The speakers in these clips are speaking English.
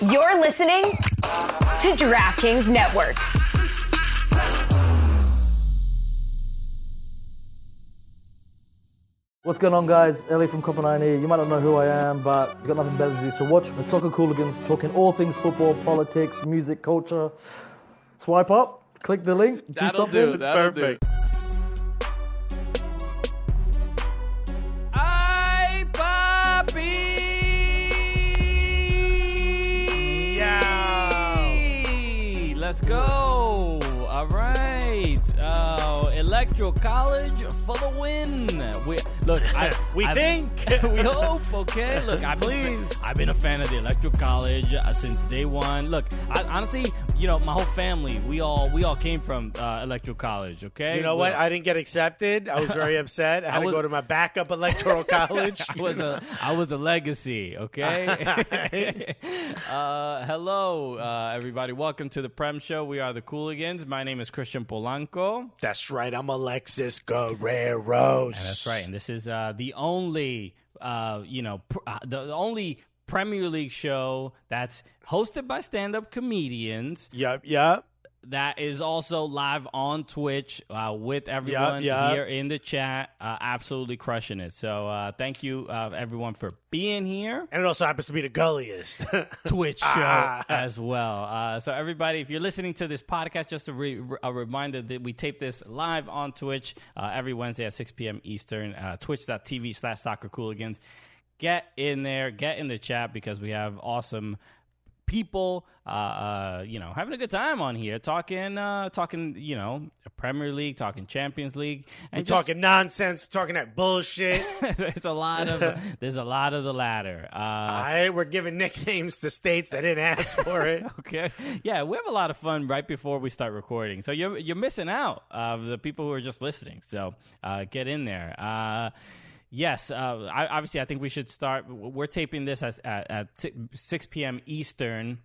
You're listening to DraftKings Network. What's going on, guys? Ellie from Copenhagen here. You might not know who I am, but you've got nothing better to do. So watch the Soccer Cooligans talking all things football, politics, music, culture. Swipe up, click the link, do That'll something. do. That'll do. Let's go. All right. Uh, Electro College for the win. We look. I, We I- think. we hope. Okay. Look, I've been, Please. I've been a fan of the Electro College uh, since day one. Look, I, honestly, you know, my whole family, we all we all came from uh, Electro College. Okay. You know We what? all- I didn't get accepted. I was very upset. I had I was- to go to my backup electoral college. I was a I was a legacy, okay? uh, hello, uh, everybody. Welcome to the Prem Show. We are the Cooligans. My name is Christian Polanco. That's right. I'm Alexis Guerrero. That's right, and this is uh, the only, uh, you know, pr- uh, the, the only Premier League show that's hosted by stand-up comedians. Yep. Yep. That is also live on Twitch uh, with everyone yeah. here in the chat. Uh, absolutely crushing it. So uh, thank you, uh, everyone, for being here. And it also happens to be the gulliest. Twitch show Ah. as well. Uh, so everybody, if you're listening to this podcast, just a, re- a reminder that we tape this live on Twitch uh, every Wednesday at 6 p.m. Eastern. Uh, Twitch.tv slash Soccer Cooligans. Get in there, get in the chat because we have awesome people uh, uh you know having a good time on here talking uh talking you know premier league talking champions league and We're just- talking nonsense. We're talking that bullshit. there's a lot of there's a lot of the latter uh All right. We're giving nicknames to states that didn't ask for it. Okay. Yeah, we have a lot of fun right before we start recording. So you're you're missing out of the people who are just listening. So uh, get in there. Yes. Uh, I, obviously, I think we should start. We're taping this as, at, at 6 p.m. Eastern.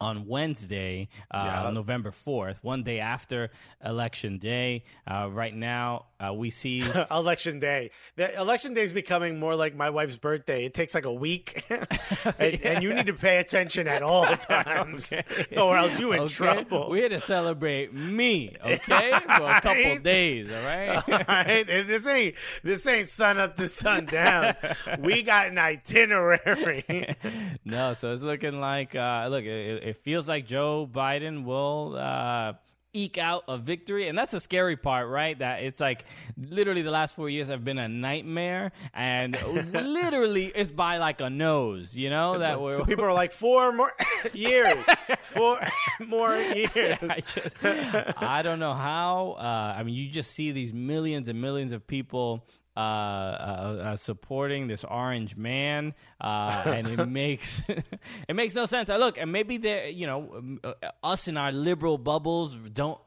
On Wednesday, uh, Yeah. November 4th, one day after Election Day. Uh, right now, uh, we see election day. The election day is becoming more like my wife's birthday. It takes like a week, and, and you need to pay attention at all times, or else you in Okay? trouble. We're here to celebrate me, okay, for a couple days, all right? All right, this ain't this ain't sun up to sun down. we got an itinerary. no, so it's looking like uh, look, it, it feels like Joe Biden will uh, eke out a victory, and that's the scary part, right? That it's like literally the last four years have been a nightmare, and literally it's by like a nose, you know that we're. so people are like four more years, four more years. I just, I don't know how. Uh, I mean, you just see these millions and millions of people uh, uh, uh, supporting this orange man, uh, and it makes it makes no sense. Uh, Look, and maybe they, you know, um, us in our liberal bubbles don't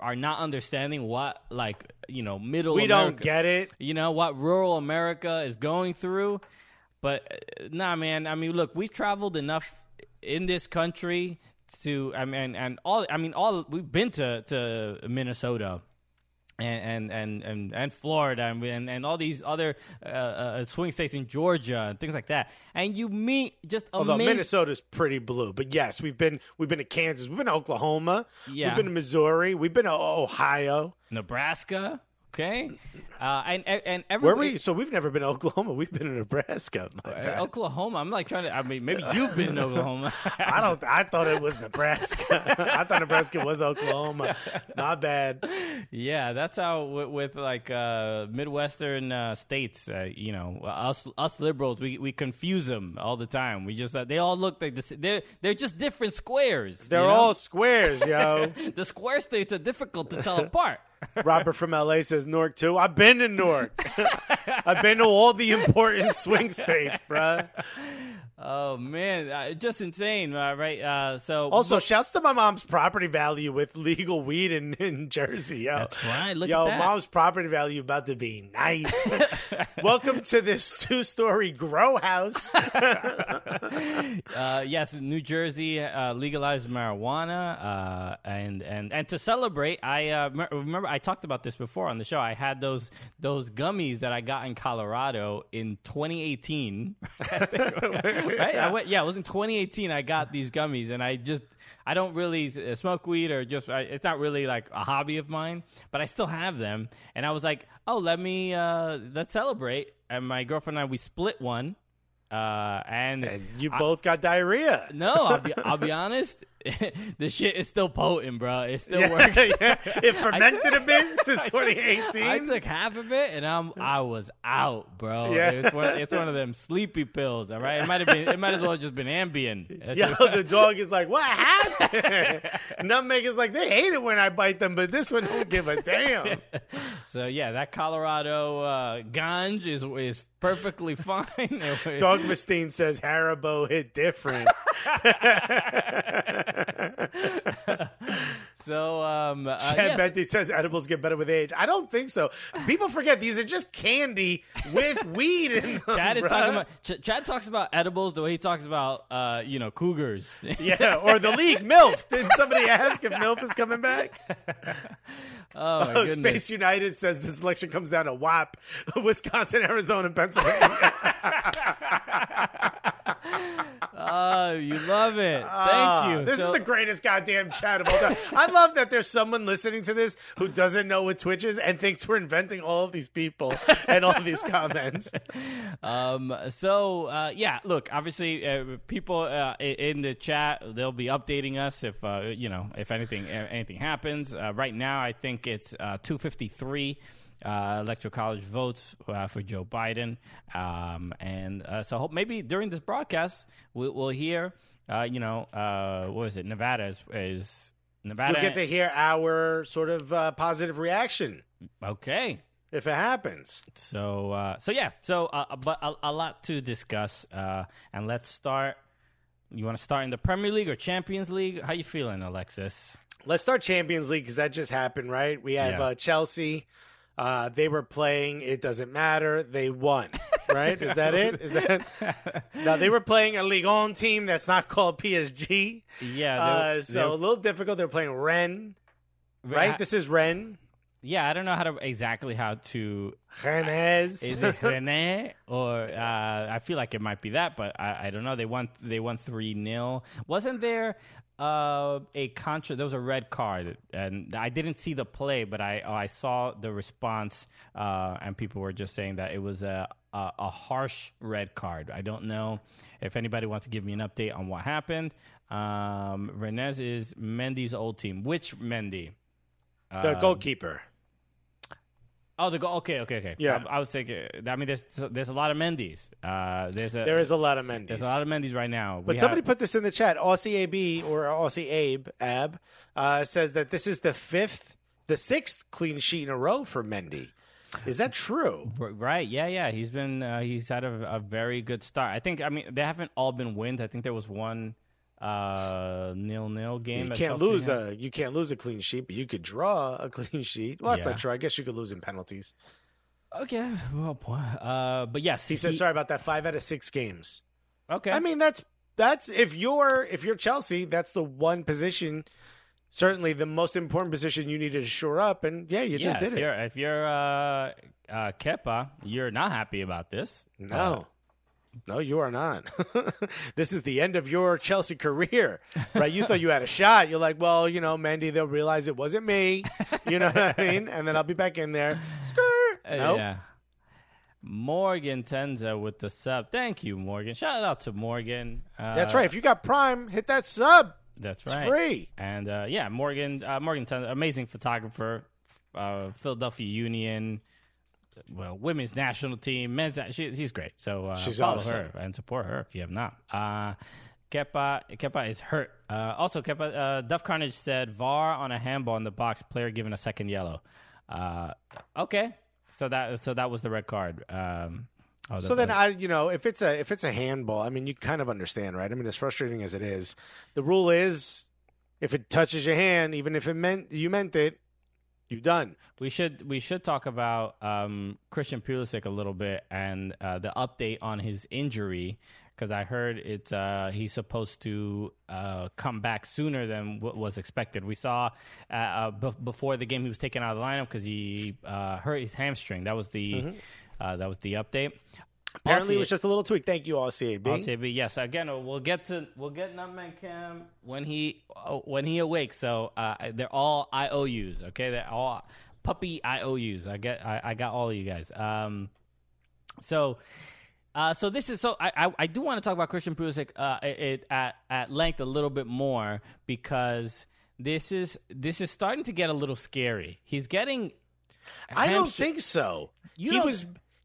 are not understanding what like you know middle. We America, don't get it. you know what rural America is going through. But nah, man. I mean, look, we've traveled enough in this country to. I mean, and all. I mean, all we've been to to Minnesota. And, and and and and Florida and and, and all these other uh, uh, swing states in Georgia and things like that, and you meet just Although amazing. Minnesota's pretty blue, but yes, we've been we've been to Kansas, we've been to Oklahoma, Yeah. we've been to Missouri, we've been to Ohio. Nebraska, okay, uh, and and, and Where everybody, we? So we've never been to Oklahoma. We've been to Nebraska. Uh. Oklahoma. I'm like trying to. I mean, maybe you've been in Oklahoma. I don't. I thought it was Nebraska. I thought Nebraska was Oklahoma. Not bad. Yeah, that's how with, with like uh, midwestern uh, states, uh, you know, us us liberals, we, we confuse them all the time. We just uh, they all look like this. They're they're just different squares. They're know? all squares, yo. the square states are difficult to tell apart. Robert from LA says Newark too. I've been to Newark. I've been to all the important swing states, bruh. Oh man, uh, just insane, uh, right? Uh, so Also, shouts to my mom's property value with legal weed in, in Jersey, yo. That's right, look yo, at that. mom's property value about to be nice. Welcome to this two-story grow house. uh, yes, New Jersey uh, legalized marijuana, uh, and and and to celebrate, I uh, me- remember I talked about this before on the show. I had those those gummies that I got in Colorado in 2018. right? I went, yeah, it was in 2018. I got these gummies, and I just I don't really uh, smoke weed or just I, it's not really like a hobby of mine, but I still have them. And I was like, oh, let me uh, let's celebrate. And my girlfriend and I we split one. Uh, and, And you both got diarrhea. no, I'll be I'll be honest. the shit is still potent, bro. It still Yeah, works. yeah. It fermented a bit since I took- 2018. I took half of it and I'm I was out, bro. Yeah. It's one it's one of them sleepy pills, all right? It might have been it might as well have just been Ambien. That's Yo, the dog is like, what happened? Nutmeg is like, they hate it when I bite them, but this one don't give a damn. so yeah, that Colorado uh, ganj is is perfectly fine. It was- Dog Mustaine says Haribo hit different. so um uh, Chad yes. Benty says edibles get better with age. I don't think so. People forget these are just candy with weed in them. Chad is bruh. talking about Ch- Chad talks about edibles the way he talks about uh you know cougars. Yeah, or the league MILF. Did somebody ask if MILF is coming back? Oh my goodness. Space United says this election comes down to WAP, Wisconsin, Arizona, and Pennsylvania. Oh, you love it. Thank Ah, you. This So- is the greatest goddamn chat of all time. I love that there's someone listening to this who doesn't know what Twitch is and thinks we're inventing all of these people and all of these comments. Um. So, uh, yeah. Look, obviously, uh, people uh, in the chat they'll be updating us if uh, you know if anything anything happens. Uh, right now, I think it's uh, two fifty three. Uh, electoral college votes uh, for Joe Biden, um, and uh, so hope maybe during this broadcast we'll, we'll hear, uh, you know, uh, what is it? Nevada is, is Nevada. You'll get to hear our sort of uh, positive reaction okay. if it happens. So, uh, so yeah, so uh, but a, a lot to discuss, uh, and let's start. You want to start in the Premier League or Champions League? How you feeling, Alexis? Let's start Champions League because that just happened, right? We have Yeah. uh, Chelsea. Uh, they were playing. It doesn't matter. They won, right? Is that it? Is that? no, they were playing a Ligue 1 team that's not called PSG. Yeah, Uh, so a little difficult. They're playing Ren, right? This is Ren. yeah, I don't know how to exactly how to. Rennes. Is it Rene or uh, I feel like it might be that, but I, I don't know. They won. They won three 0 Wasn't there? Uh, a contra. There was a red card, and I didn't see the play, but I I saw the response, uh, and people were just saying that it was a, a a harsh red card. I don't know if anybody wants to give me an update on what happened. Um, Rennes is Mendy's old team. Which Mendy? the goalkeeper. Oh, the goal. Okay, okay, okay. Yeah. I, I would say. I mean, there's there's a lot of Mendy's. Uh, there's a There is a lot of Mendy's. there's a lot of Mendy's right now. But We somebody have- put this in the chat. Aussie AB or Aussie Abe Ab uh, says that this is the fifth, the sixth clean sheet in a row for Mendy. Is that true? Right. Yeah. Yeah. He's been. Uh, he's had a, a very good start. I think. I mean, they haven't all been wins. I think there was one uh nil nil game. You can't Chelsea lose had. a you can't lose a clean sheet, but you could draw a clean sheet. Well, that's Yeah. not true. I guess you could lose in penalties. Okay. Well. Uh, but yes, He says sorry about that. Five out of six games. Okay. I mean, that's that's if you're if you're Chelsea, that's the one position, certainly the most important position you needed to shore up. And yeah, you yeah. just did if it. you're if you're uh, uh, Kepa, you're not happy about this. Uh, No. No, you are not. this is the end of your Chelsea career, right? You thought you had a shot. You're like, well, you know, Mendy, they'll realize it wasn't me. You know what I mean? And then I'll be back in there. Skirt. Uh, Nope. Yeah. Morgan Tencza with the sub. Thank you, Morgan. Shout out to Morgan. Uh, That's right. If you got Prime, hit that sub. That's It's right. free. And uh, yeah, Morgan, uh, Morgan, Tencza, amazing photographer. Uh, Philadelphia Union, well, women's national team, men's. She, she's great. So uh, She's follow awesome. her and support her if you have not. Uh, Kepa, Kepa is hurt. Uh, also, Kepa, uh, Duff Carnage said VAR on a handball in the box, player given a second yellow. Uh, okay, so that so that was the red card. Um, oh, So then I, you know, if it's a if it's a handball, I mean, you kind of understand, right? I mean, as frustrating as it is, the rule is if it touches your hand, even if it meant you meant it, you done. We should we should talk about um, Christian Pulisic a little bit and uh, the update on his injury because I heard it uh, he's supposed to uh, come back sooner than what was expected. We saw uh, uh, b- before the game he was taken out of the lineup because he uh, hurt his hamstring. That was the uh, that was the update. Apparently, it was just a little tweak. Thank you, all CAB. Yes. Again, we'll get to we'll get Nutmeg Cam when he uh, when he awakes. So uh, they're all IOUs. Okay, they're all puppy IOUs. I get I, I got all of you guys. Um, so. Uh, so this is so I, I, I do want to talk about Christian Pulisic uh, it, at at length a little bit more because this is this is starting to get a little scary. He's getting I don't think so. You he don't-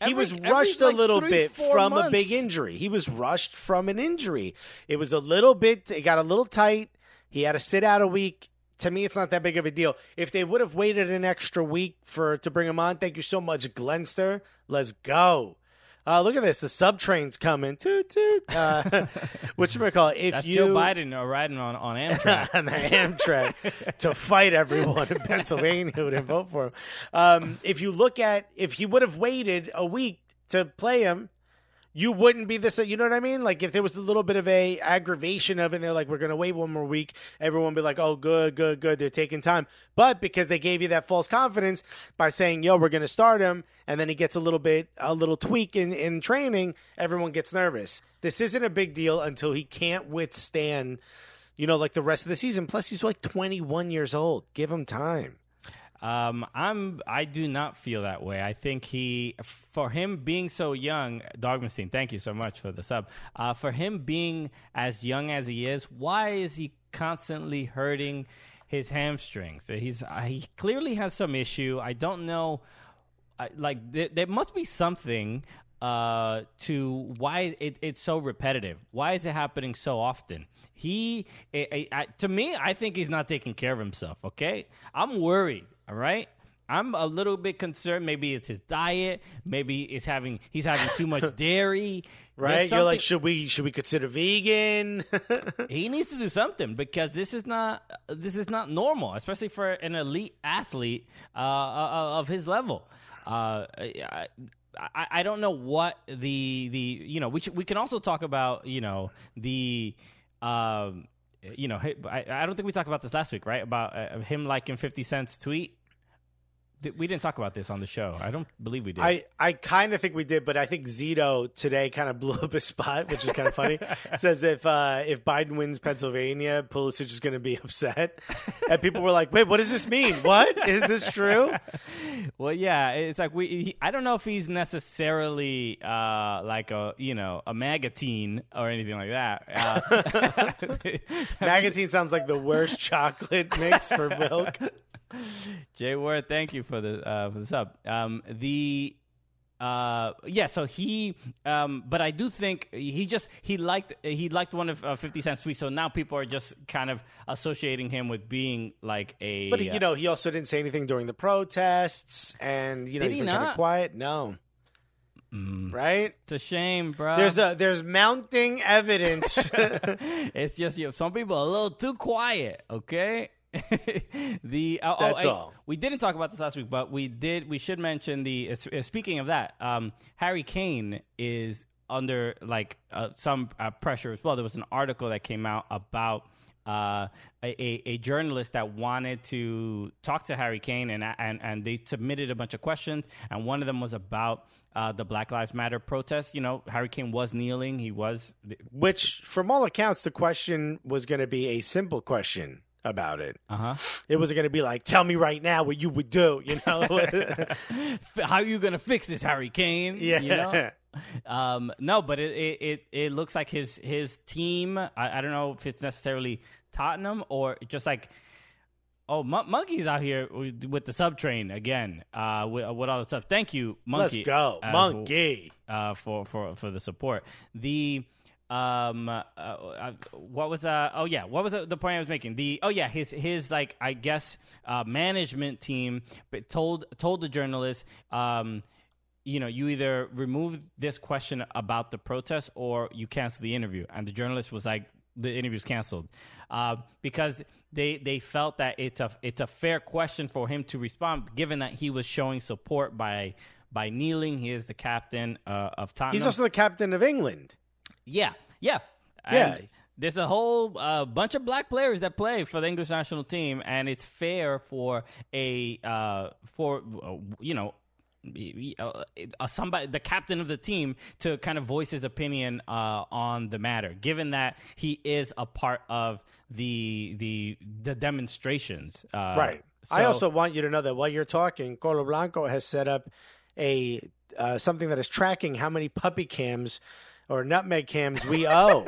was he every- was every, rushed like, a little three, bit from a big injury. He was rushed from an injury. It was a little bit. It got a little tight. He had to sit out a week. To me, it's not that big of a deal. If they would have waited an extra week for to bring him on, thank you so much, Glenster. Let's go. Uh, look at this. The sub train's coming. Toot toot. Uh, call it? If That's you Joe Biden uh, riding on on Amtrak. on the Amtrak to fight everyone in Pennsylvania who didn't vote for him. Um, if you look at if he would have waited a week to play him, you wouldn't be this. You know what I mean? Like if there was a little bit of a aggravation of it, and they're like, we're gonna wait one more week. Everyone be like, oh, good, good, good. They're taking time, but because they gave you that false confidence by saying, yo, we're gonna start him, and then he gets a little bit, a little tweak in in training, everyone gets nervous. This isn't a big deal until he can't withstand you know, like the rest of the season. Plus, he's like 21 years old. Give him time. Um, I'm. I do not feel that way. I think he, for him being so young, Dogmestein. Thank you so much for the sub. Uh, for him being as young as he is, why is he constantly hurting his hamstrings? He's uh, he clearly has some issue. I don't know. Like there, there must be something uh, to why it, it's so repetitive. Why is it happening so often? He, I I- I- to me, I think he's not taking care of himself. Okay, I'm worried. All right. I'm a little bit concerned. Maybe it's his diet. Maybe it's having he's having too much dairy. Right? You're like, should we should we consider vegan? he needs to do something because this is not this is not normal, especially for an elite athlete uh, uh, of his level. Uh, I, I, I don't know what the the you know we should, we can also talk about you know the. Um, you know, I, I don't think we talked about this last week, right? About uh, him liking Fifty Cent's tweet. We didn't talk about this on the show. I don't believe we did. I, I kind of think we did, but I think Zito today kind of blew up his spot, which is kind of funny. Says if uh, if Biden wins Pennsylvania, Pulisic is going to be upset, and people were like, "Wait, what does this mean? What is this true?" Well, yeah, it's like we. He, I don't know if he's necessarily uh, like a you know a magatine or anything like that. Uh, Magazine sounds like the worst chocolate mix for milk. Jay Ward, thank you for the uh, for the sub. Um, the uh, yeah, so he, um, but I do think he just he liked he liked one of uh, Fifty Cent's tweets. So now people are just kind of associating him with being like a. But he, uh, you know, he also didn't say anything during the protests, and you know, he's he been kind of quiet. No, right? it's a shame, bro. There's a there's mounting evidence. it's just you know, some people are a little too quiet. Okay. the oh, oh, That's hey, all. We didn't talk about this last week, but we did. We should mention the. Uh, speaking of that, um, Harry Kane is under like uh, some uh, pressure as well. There was an article that came out about uh, a, a, a journalist that wanted to talk to Harry Kane, and and and they submitted a bunch of questions, and one of them was about uh, the Black Lives Matter protest. You know, Harry Kane was kneeling. He was Which, from all accounts, the question was going to be a simple question about it. uh huh. It wasn't going to be like, "Tell me right now what you would do," you know? how are you gonna fix this, Harry Kane? Yeah. you know. Um, no, but it, it it it looks like his his team. I, I don't know if it's necessarily Tottenham or just like. Oh, Mon- monkey's out here with the sub train again. Uh, with, with all the stuff. Thank you, Monkey. Let's go, monkey. uh, for for for the support. The um uh, uh, what was uh oh yeah what was the, point I was making? The oh yeah his his like I guess uh management team told told the journalist um you know you either remove this question about the protest or you cancel the interview. And the journalist was like the interview's canceled. Uh, because they they felt that it's a it's a fair question for him to respond given that he was showing support by by kneeling. He is the captain uh, of Tottenham. He's also the captain of England. Yeah, yeah, Yeah. And There's a whole uh, bunch of black players that play for the English national team, and it's fair for a uh, for uh, you know uh, uh, somebody, the captain of the team, to kind of voice his opinion uh, on the matter, given that he is a part of the the the demonstrations. Uh, Right. I also want you to know that while you're talking, Colo Blanco has set up a uh, something that is tracking how many puppy cams or nutmeg cams we owe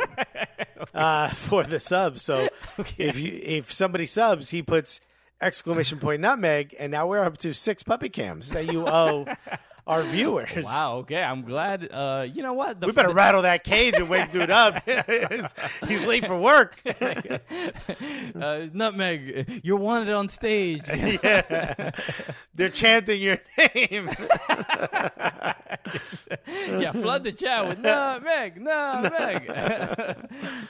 uh, for the subs. So if you if somebody subs, he puts exclamation point nutmeg, and now we're up to six puppy cams that you owe our viewers. Wow. Okay. I'm glad. Uh, you know what? The, We better the- rattle that cage and wake dude up. he's, he's late for work. uh, nutmeg. You're wanted on stage. yeah. They're chanting your name. yeah, flood the chat with nutmeg, nutmeg.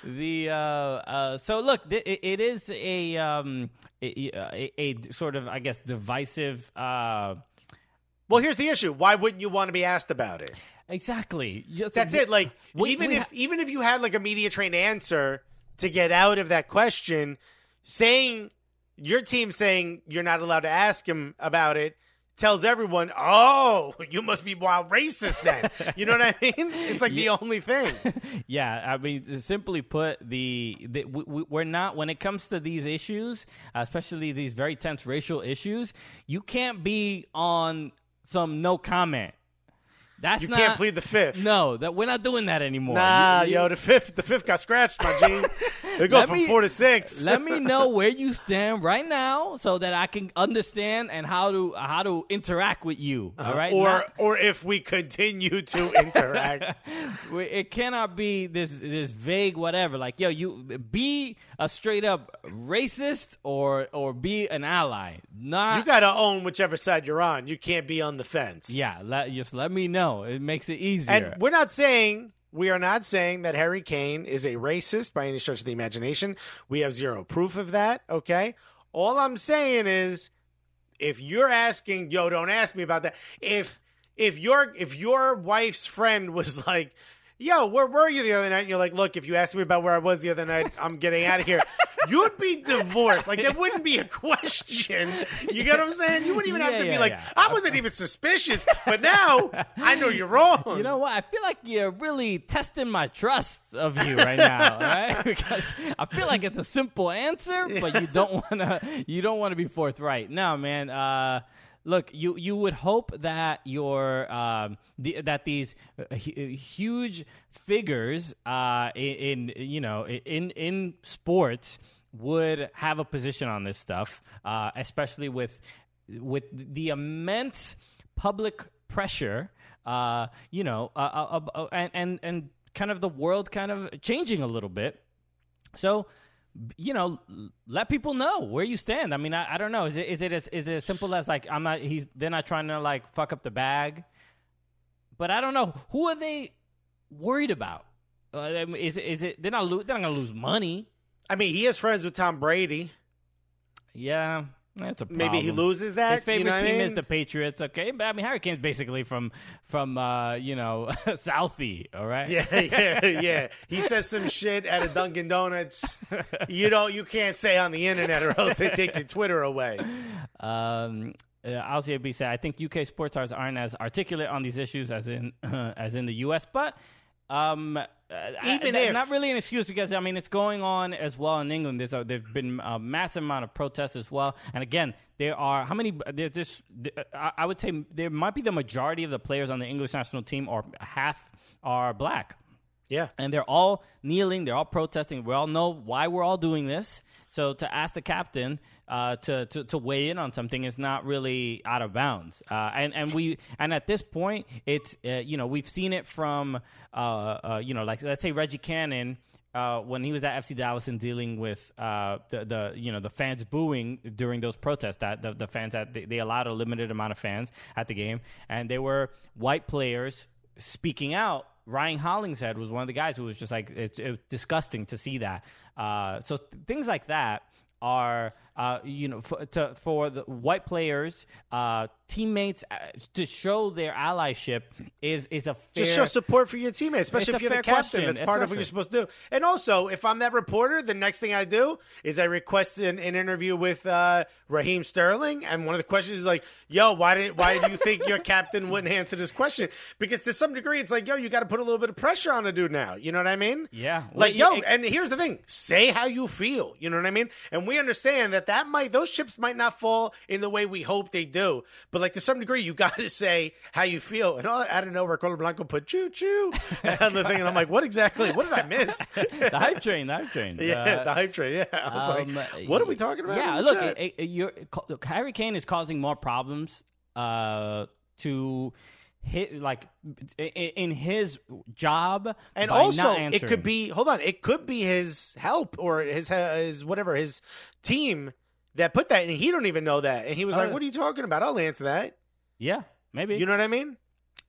the uh, uh, so look, th- it, it is a, um, a, a, a sort of I guess divisive. Uh, Well, here's the issue. Why wouldn't you want to be asked about it? exactly. Just- That's it. Like we- even we if ha- even if you had like a media trained answer to get out of that question, saying your team saying you're not allowed to ask him about it tells everyone, "Oh, you must be wild racist then." you know what I mean? It's like the only thing. Yeah, I mean, simply put, the, the we, we- we're not when it comes to these issues, especially these very tense racial issues. You can't be on some no comment. That's You not, can't plead the fifth. No, that we're not doing that anymore. Nah, You- you- yo, the fifth, the fifth got scratched, my G. They go from me- four to six. Let me know where you stand right now, so that I can understand and how to how to interact with you. Uh-huh. all right, or Not- or if we continue to interact. it cannot be this this vague whatever. Like, yo, you be a straight up racist or or be an ally. Not you got to own whichever side you're on. You can't be on the fence. yeah. Let, just let me know. It makes it easier. And we're not saying we are not saying that Harry Kane is a racist by any stretch of the imagination. We have zero proof of that, okay? All I'm saying is if you're asking, yo, don't ask me about that. If if your if your wife's friend was like, yo, where were you the other night? And you're like, look, if you asked me about where I was the other night, I'm getting out of here. You'd be divorced. Like that wouldn't be a question. You get what I'm saying? You wouldn't even have Yeah, to be like, yeah. I wasn't even suspicious, but now I know you're wrong. You know what? I feel like you're really testing my trust of you right now, right? Because I feel like it's a simple answer, but you don't want to. You don't want to be forthright. No, man. Uh, look, you you would hope that your um, the, that these uh, huge figures uh, in, in you know in in sports would have a position on this stuff, uh, especially with with the immense public pressure, uh, you know, uh, uh, uh, and, and and kind of the world kind of changing a little bit. So, you know, let people know where you stand. I mean, I, I don't know. Is it is it as is it as simple as like I'm not he's they're not trying to like fuck up the bag, but I don't know who are they worried about. Uh, I mean, is it they're not lo- they're not gonna lose money? I mean, he is friends with Tom Brady. Yeah, that's a problem. Maybe he loses that. His favorite you know what I team is the Patriots. Okay, but I mean Harry Kane's basically from from uh, you know Southie. All right. Yeah, yeah, yeah. He says some shit at a Dunkin' Donuts. You don't, you can't say on the internet, or else they take your Twitter away. Um, uh, Alcia B said, "I think UK sports stars aren't as articulate on these issues as in as in the US, but." Um, uh, Even if- not really an excuse because I mean it's going on as well in England. There's a, there've been a massive amount of protests as well, and again there are how many? There's just I, I would say there might be the majority of the players on the English national team or half are black Yeah, and they're all kneeling, they're all protesting. We all know why we're all doing this. So to ask the captain uh, to, to to weigh in on something is not really out of bounds. Uh, and and we and at this point, it's uh, you know we've seen it from uh, uh, you know like let's say Reggie Cannon. When he was at FC Dallas and dealing with the, the you know the fans booing during those protests, that the, the fans that they, they allowed a limited amount of fans at the game, and they were white players speaking out Ryan Hollingshead was one of the guys who was just like it's, it's disgusting to see that. Uh, so th- things like that are uh, you know, for, to, for the white players, uh, teammates uh, to show their allyship is is a fair. Just show support for your teammates, especially if you're the captain. question. That's part of what you're supposed to do. And also, if I'm that reporter, the next thing I do is I request an, an interview with uh, Raheem Sterling, and one of the questions is like, "Yo, why did why do you think your captain wouldn't answer this question?" Because to some degree, it's like, "Yo, you got to put a little bit of pressure on a dude now." You know what I mean? Yeah. Like, Well, yo, it- and here's the thing: say how you feel. You know what I mean? And we understand that that might those chips might not fall in the way we hope they do, but like to some degree, you got to say how you feel. And all, out of nowhere, Ricardo Blanco put choo choo on the thing, and I'm like, what exactly? What did I miss? the hype train, the hype train. yeah, Uh, the hype train. Yeah, I was um, like, what are we talking about? Yeah, look, it, it, you're, look, Harry Kane is causing more problems uh, to hit like in, his job, and also it could be hold on, it could be his help or his his whatever his team that put that, and he don't even know that, and he was Oh, like, uh, "What are you talking about? I'll answer that." yeah, maybe You know what I mean?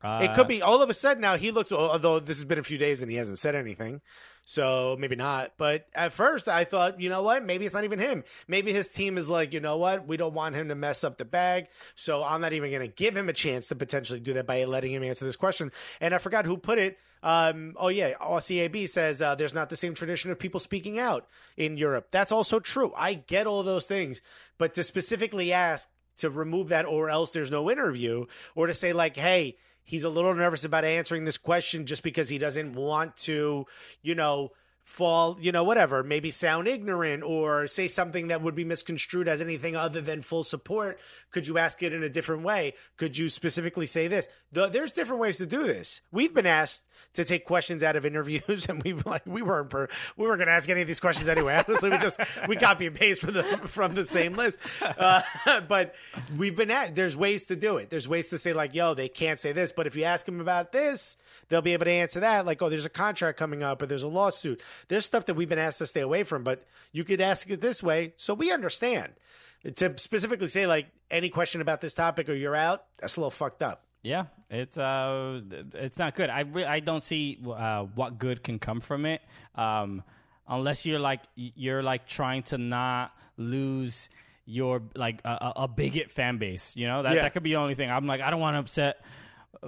Uh, it could be all of a sudden now he looks although this has been a few days and he hasn't said anything so maybe not but at first i thought you know what maybe it's not even him maybe his team is like you know what we don't want him to mess up the bag so i'm not even going to give him a chance to potentially do that by letting him answer this question and i forgot who put it um, oh yeah, RCAB says uh, there's not the same tradition of people speaking out in Europe. That's also true. I get all those things, but to specifically ask to remove that or else there's no interview or to say like hey he's a little nervous about answering this question just because he doesn't want to you know fall you know whatever maybe sound ignorant or say something that would be misconstrued as anything other than full support could you ask it in a different way? Could you specifically say this? There's different ways to do this. We've been asked to take questions out of interviews and we like we weren't per, we weren't going to ask any of these questions anyway. Honestly we just we copy and paste from the from the same list. Uh, but we've been at there's ways to do it. There's ways to say like yo they can't say this but if you ask them about this they'll be able to answer that. Like oh there's a contract coming up or there's a lawsuit there's stuff that we've been asked to stay away from but you could ask it this way so we understand to specifically say like any question about this topic or you're out that's a little fucked up Yeah, it's uh, it's not good. I re- I don't see uh, what good can come from it, um, unless you're like you're like trying to not lose your like a, a- bigot fan base. You know that Yeah. that could be the only thing. I'm like I don't want to upset.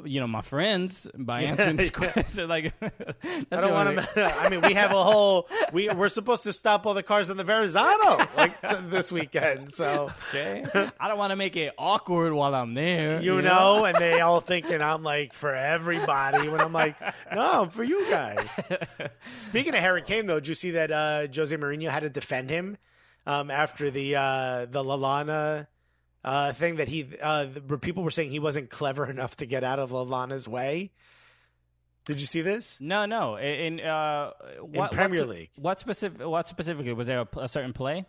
You know my friends by answering this question. Like I don't want to. I mean, we have a whole. We we're supposed to stop all the cars in the Verrazano like t- this weekend. So Okay, I don't want to make it awkward while I'm there. you know, and they all thinking I'm like for everybody when I'm like, no, I'm for you guys. Speaking of Harry Kane, though, did you see that uh, Jose Mourinho had to defend him um, after the uh, the Lallana uh, thing that he uh, people were saying he wasn't clever enough to get out of Lallana's way. Did you see this? No, no. In, in uh, what, Premier what's- League. what specific? What specifically was there a, a certain play?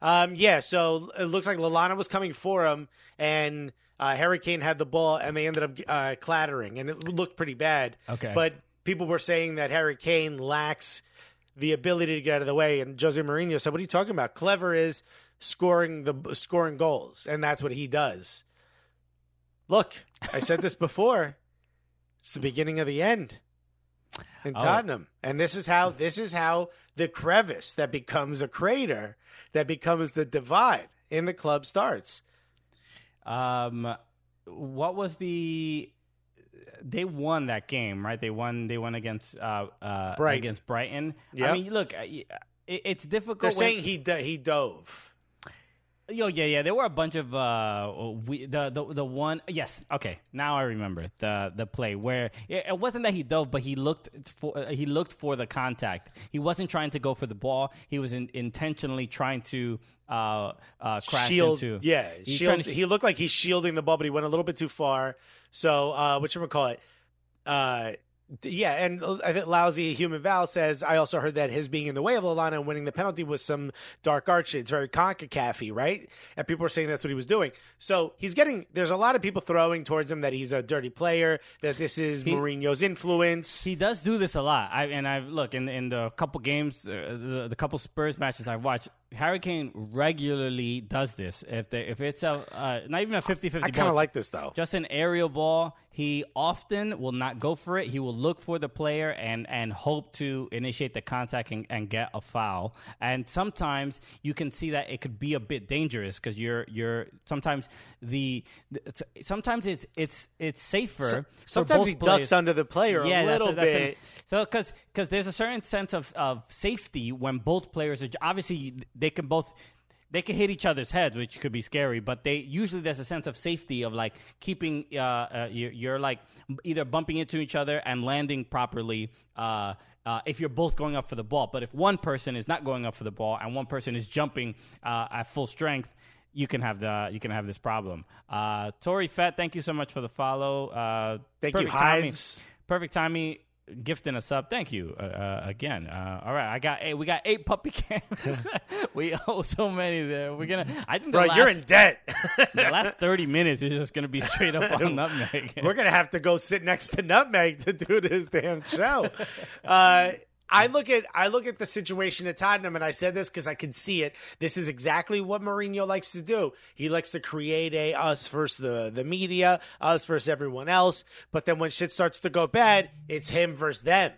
Um, yeah, so it looks like Lallana was coming for him, and uh, Harry Kane had the ball, and they ended up uh, clattering, and it looked pretty bad. Okay. But people were saying that Harry Kane lacks the ability to get out of the way, and Jose Mourinho said, "What are you talking about? Clever is scoring the scoring goals, and that's what he does." Look, I said this before. It's the beginning of the end in Oh. Tottenham, and this is how this is how the crevice that becomes a crater that becomes the divide in the club starts. Um, what was the? They won that game, right? They won. They won against uh, uh Brighton. against Brighton. Yep. I mean, look, it, it's difficult. They're when- saying he do- he dove. Yo, yeah, yeah. There were a bunch of uh, we, the the the one. Yes, okay. Now I remember the the play where it, it wasn't that he dove, but he looked for uh, he looked for the contact. He wasn't trying to go for the ball. He was in, intentionally trying to uh, uh, crash shield, into. yeah, shield. to- he looked like he's shielding the ball, but he went a little bit too far. So, uh, what you call it? Uh, yeah, and I think lousy human Val says I also heard that his being in the way of Lallana and winning the penalty was some dark arts. It's very Concacaf right? And people are saying that's what he was doing. So he's getting. There's a lot of people throwing towards him that he's a dirty player. That this is Mourinho's influence. He does do this a lot. I and I've look in in the couple games, uh, the, the couple Spurs matches I've watched. Harry Kane regularly does this. If they, if it's a uh, not even a 50-50 I kind of like this though. just an aerial ball. He often will not go for it. He will look for the player and and hope to initiate the contact and, and get a foul. And sometimes you can see that it could be a bit dangerous because you're you're sometimes the, the it's, sometimes it's it's it's safer. for Sometimes he players. ducks under the player Yeah, a that's little that's bit. so because because there's a certain sense of of safety when both players are obviously they can both they can hit each other's heads, which could be scary. But they usually there's a sense of safety of like keeping uh, uh you're, you're like either bumping into each other and landing properly. Uh, uh, if you're both going up for the ball, but if one person is not going up for the ball and one person is jumping uh, at full strength, you can have the you can have this problem. Uh, Tori Fett, thank you so much for the follow. Uh, Thank you, timing. Hides. Perfect timing. Gifting us up, thank you uh, uh, again. Uh, all right, I got eight. We got eight puppy cams. we owe so many there. We're gonna. I think Bro, last, you're in debt. the last thirty minutes is just gonna be straight up on nutmeg. We're gonna have to go sit next to Nutmeg to do this damn show. I look at I look at the situation at Tottenham, and I said this because I can see it. This is exactly what Mourinho likes to do. He likes to create a us versus the the media, us versus everyone else. But then when shit starts to go bad, it's him versus them.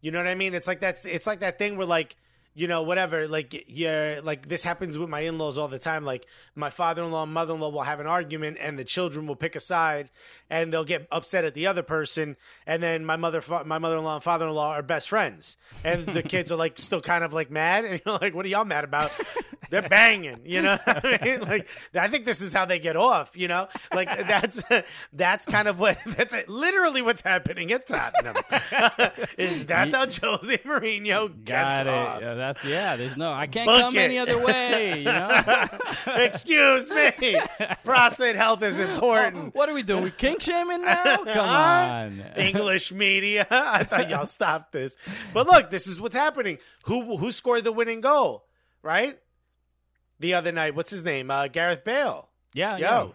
You know what I mean? It's like that's it's like that thing where like you know whatever like yeah like this happens with my in-laws all the time. Like my father-in-law and mother-in-law will have an argument and the children will pick a side and they'll get upset at the other person. And then my mother my mother-in-law and father-in-law are best friends. And the kids are like still kind of like mad. And you're like what are y'all mad about they're banging you know I mean? like I think this is how they get off you know like that's that's kind of what that's literally what's happening at Tottenham is that's how Jose Mourinho gets got it. off. Yeah, that's yeah. There's no. I can't Book come it. any other way. You know. Excuse me, prostate health is important. Oh, what are we doing? We kink shaming now? Come on. English media. I thought y'all stopped this, but look, this is what's happening. Who who scored the winning goal? Right, the other night. What's his name? Uh, Gareth Bale. Yeah. Yo. yeah.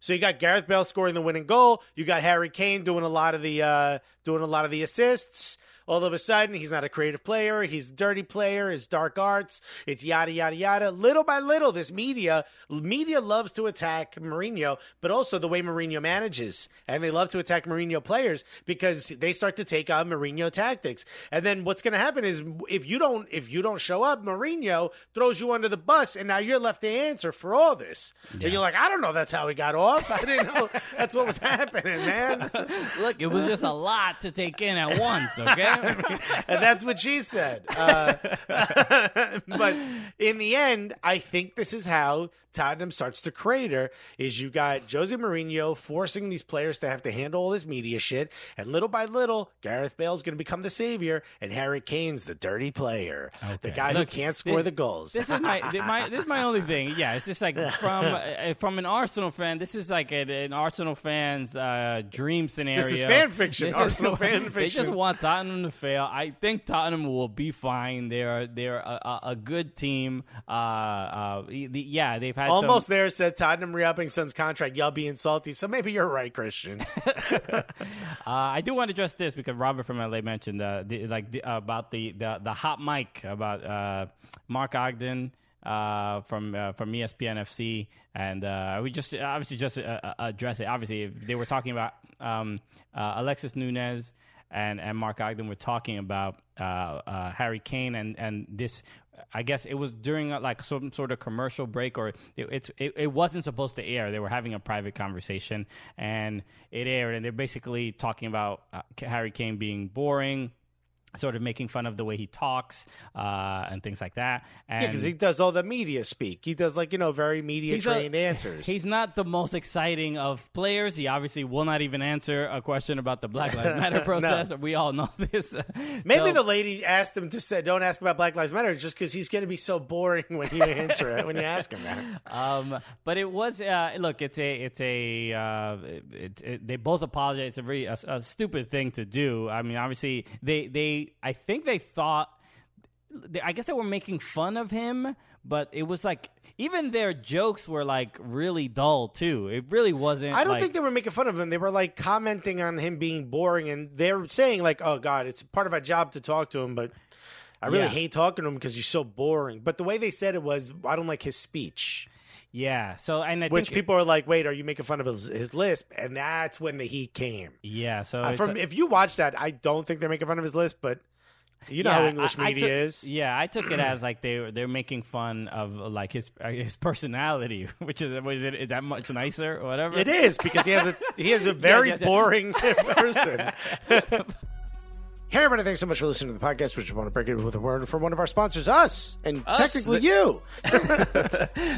So you got Gareth Bale scoring the winning goal. You got Harry Kane doing a lot of the uh, doing a lot of the assists. All of a sudden, he's not a creative player. He's a dirty player. His dark arts. It's yada yada yada. Little by little, this media media loves to attack Mourinho, but also the way Mourinho manages, and they love to attack Mourinho players because they start to take on Mourinho tactics. And then what's going to happen is if you don't if you don't show up, Mourinho throws you under the bus, and now you're left to answer for all this. And you're like, I don't know. That's how he got off. I didn't know that's what was happening, man. Look, it was just a lot to take in at once. Okay. And that's what she said. Uh, but in the end, I think this is how Tottenham starts to crater. Is you got Jose Mourinho forcing these players to have to handle all this media shit, and little by little, Gareth Bale's going to become the savior, and Harry Kane's the dirty player, the Okay. guy who can't score the goals. This is my, my this is my only thing. Yeah, it's just like from uh, from an Arsenal fan. This is like an, an Arsenal fan's uh, dream scenario. This is fan fiction, This Arsenal fan fiction. They just want Tottenham to fail. I think Tottenham will be fine. They're they're a, a, good team. Uh, uh, the, yeah, they've had some- Almost there said Tottenham re-upping Son's contract. Y'all being salty, so maybe you're right, Christian. Uh, I do want to address this because Robert from LA mentioned uh, the, like the, about the, the the hot mic about uh, Mark Ogden uh, from uh, from ESPN FC, and uh, we just obviously just uh, uh, address it. Obviously, they were talking about um, uh, Alexis Nunez and and Mark Ogden were talking about uh, uh, Harry Kane and and this. I guess it was during uh, like some sort of commercial break, or it, it's it, it wasn't supposed to air. They were having a private conversation, and it aired, and they're basically talking about uh, Harry Kane being boring, sort of making fun of the way he talks uh, and things like that. And because he does all the media speak. He does like you know very media trained answers. He's not the most exciting of players. He obviously will not even answer a question about the Black Lives Matter protest. We all know this. Maybe So- the lady asked him to say, "Don't ask about Black Lives Matter," just because he's going to be so boring when you answer it when you ask him that. um, but it was uh, look. It's a it's a uh, it, it, they both apologize. It's a very a, a stupid thing to do. I mean, obviously they they I think they thought. I guess they were making fun of him, but it was like even their jokes were like really dull too. It really wasn't. I don't like- think they were making fun of him. They were like commenting on him being boring, and they were saying like, "Oh God, it's part of our job to talk to him." But I really Yeah. hate talking to him because he's so boring. But the way they said it was, I don't like his speech. Yeah. So and I Which think people are like, wait, are you making fun of his, his lisp? And that's when the heat came. yeah. So Uh, from a- if you watch that, I don't think they're making fun of his lisp, but you know how English I- I media took- is. Yeah, I took it as like they were- they're making fun of like his uh, his personality, which is was it is that much nicer or whatever. It is because he has a he has a very yes, yes. boring person. Hey everybody, thanks so much for listening to the podcast. We just want to break it with a word from one of our sponsors, us, and Us, technically the- you.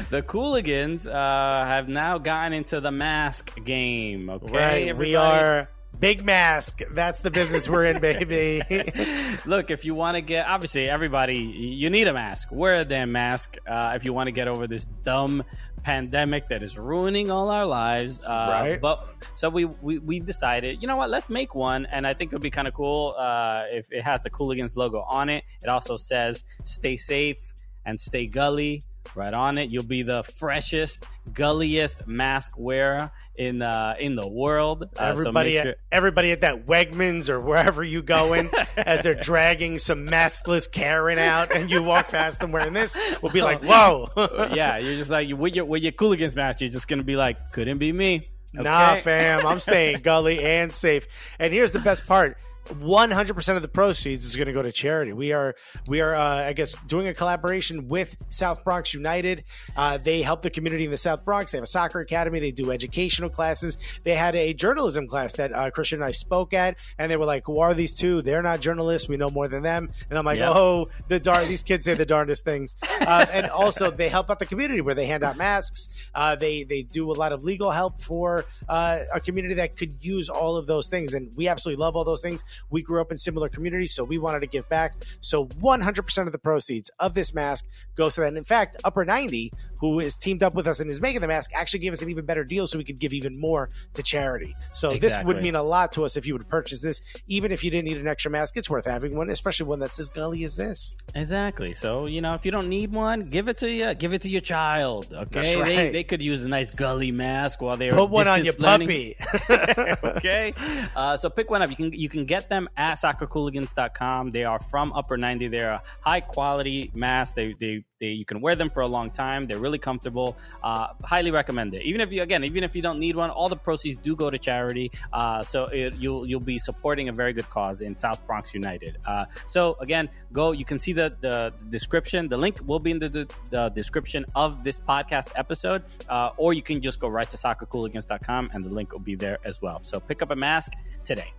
The Cooligans uh, have now gotten into the mask game. Okay, right, we are Big Mask. That's the business we're in, baby. Look, if you want to get, obviously, everybody, you need a mask. Wear a damn mask uh, if you want to get over this dumb pandemic that is ruining all our lives. Uh, Right. But so we, we we decided, you know what? Let's make one, and I think it would be kind of cool uh, if it has the Cooligans logo on it. It also says "Stay safe and stay gully." Right on it, you'll be the freshest, gulliest mask wearer in uh, in the world. Uh, so everybody, make at, sure- everybody at that Wegmans or wherever you going, as they're dragging some maskless Karen out, and you walk past them wearing this, will be like, "Whoa, yeah, you're just like with your with your Cooligans match. You're just gonna be like, couldn't be me. Nah, fam, I'm staying gully and safe. And here's the best part. 100% of the proceeds is going to go to charity. We are, we are, uh, I guess, doing a collaboration with South Bronx United. Uh, they help the community in the South Bronx. They have a soccer academy. They do educational classes. They had a journalism class that uh, Christian and I spoke at, and they were like, "Who are these two? They're not journalists. We know more than them." And I'm like. "Oh, the darn these kids say the darndest things." Uh, and also, they help out the community where they hand out masks. Uh, they they do a lot of legal help for uh, a community that could use all of those things, and we absolutely love all those things. We grew up in similar communities, so we wanted to give back. So 100% of the proceeds of this mask goes to that. And in fact, Upper 90, who is teamed up with us and is making the mask, actually gave us an even better deal, so we could give even more to charity. So this would mean a lot to us if you would purchase this, even if you didn't need an extra mask. It's worth having one, especially one that's as gully as this. Exactly. So you know, if you don't need one, give it to you. Give it to your child. Okay, That's they, they could use a nice gully mask while they're Put one on your learning. puppy. okay. Uh, so pick one up. You can you can get them at soccercooligans.com. They are from Upper 90. They're a high quality mask. They, they they you can wear them for a long time. They're really comfortable. Uh, highly recommend it. Even if you again, even if you don't need one, all the proceeds do go to charity. Uh, so it, you'll you'll be supporting a very good cause in South Bronx United. Uh, so again, go. You can see the the description. The link will be in the, the, the description of this podcast episode, uh, or you can just go right to soccercooligans.com and the link will be there as well. So pick up a mask today.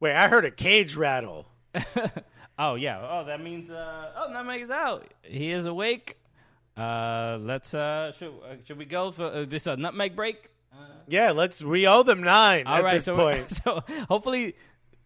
Wait, I heard a cage rattle. Oh yeah. Oh, that means uh, oh Nutmeg is out. He is awake. Uh, let's uh, should, uh, should we go for uh, this uh, nutmeg break? Yeah, let's. We owe them nine All at right. this so, point. so hopefully.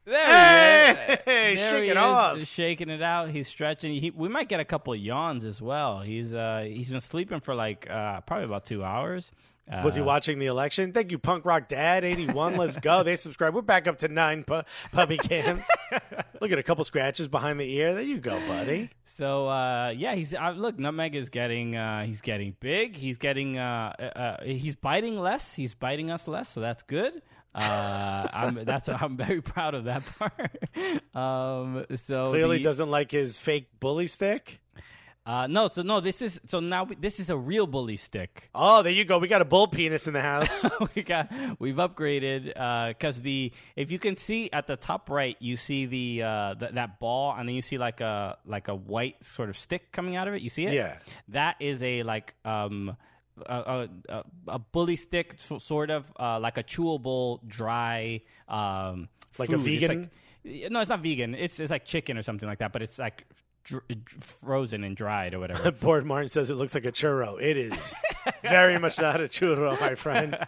There Hey, he is. There shake he it off. shaking it out. He's stretching. He, we might get a couple yawns as well. He's uh he's been sleeping for like uh probably about two hours. Uh, Was he watching the election? Thank you, Punk Rock Dad. 81. Let's go. They subscribe. We're back up to nine pu- puppy cams. Look at a couple scratches behind the ear. There you go, buddy. So uh, yeah, he's uh, look. Nutmeg is getting uh, he's getting big. He's getting uh, uh, uh, he's biting less. He's biting us less, so that's good. Uh, I'm that's I'm very proud of that part. um, so Clearly the- doesn't like his fake bully stick. Uh, no, so no, this is so now we, this is a real bully stick. Oh, there you go. We got a bull penis in the house. we got we've upgraded because the if you can see at the top right you see the, uh, th- that ball and then you see like a like a white sort of stick coming out of it you see it Yeah. that is a like um a, a, a- a bully stick so, sort of uh, like a chewable dry um Like a food. It's vegan? no it's not vegan it's it's like chicken or something like that but it's like dr- frozen and dried or whatever Board Martin says it looks like a churro. It is very much not a churro, my friend.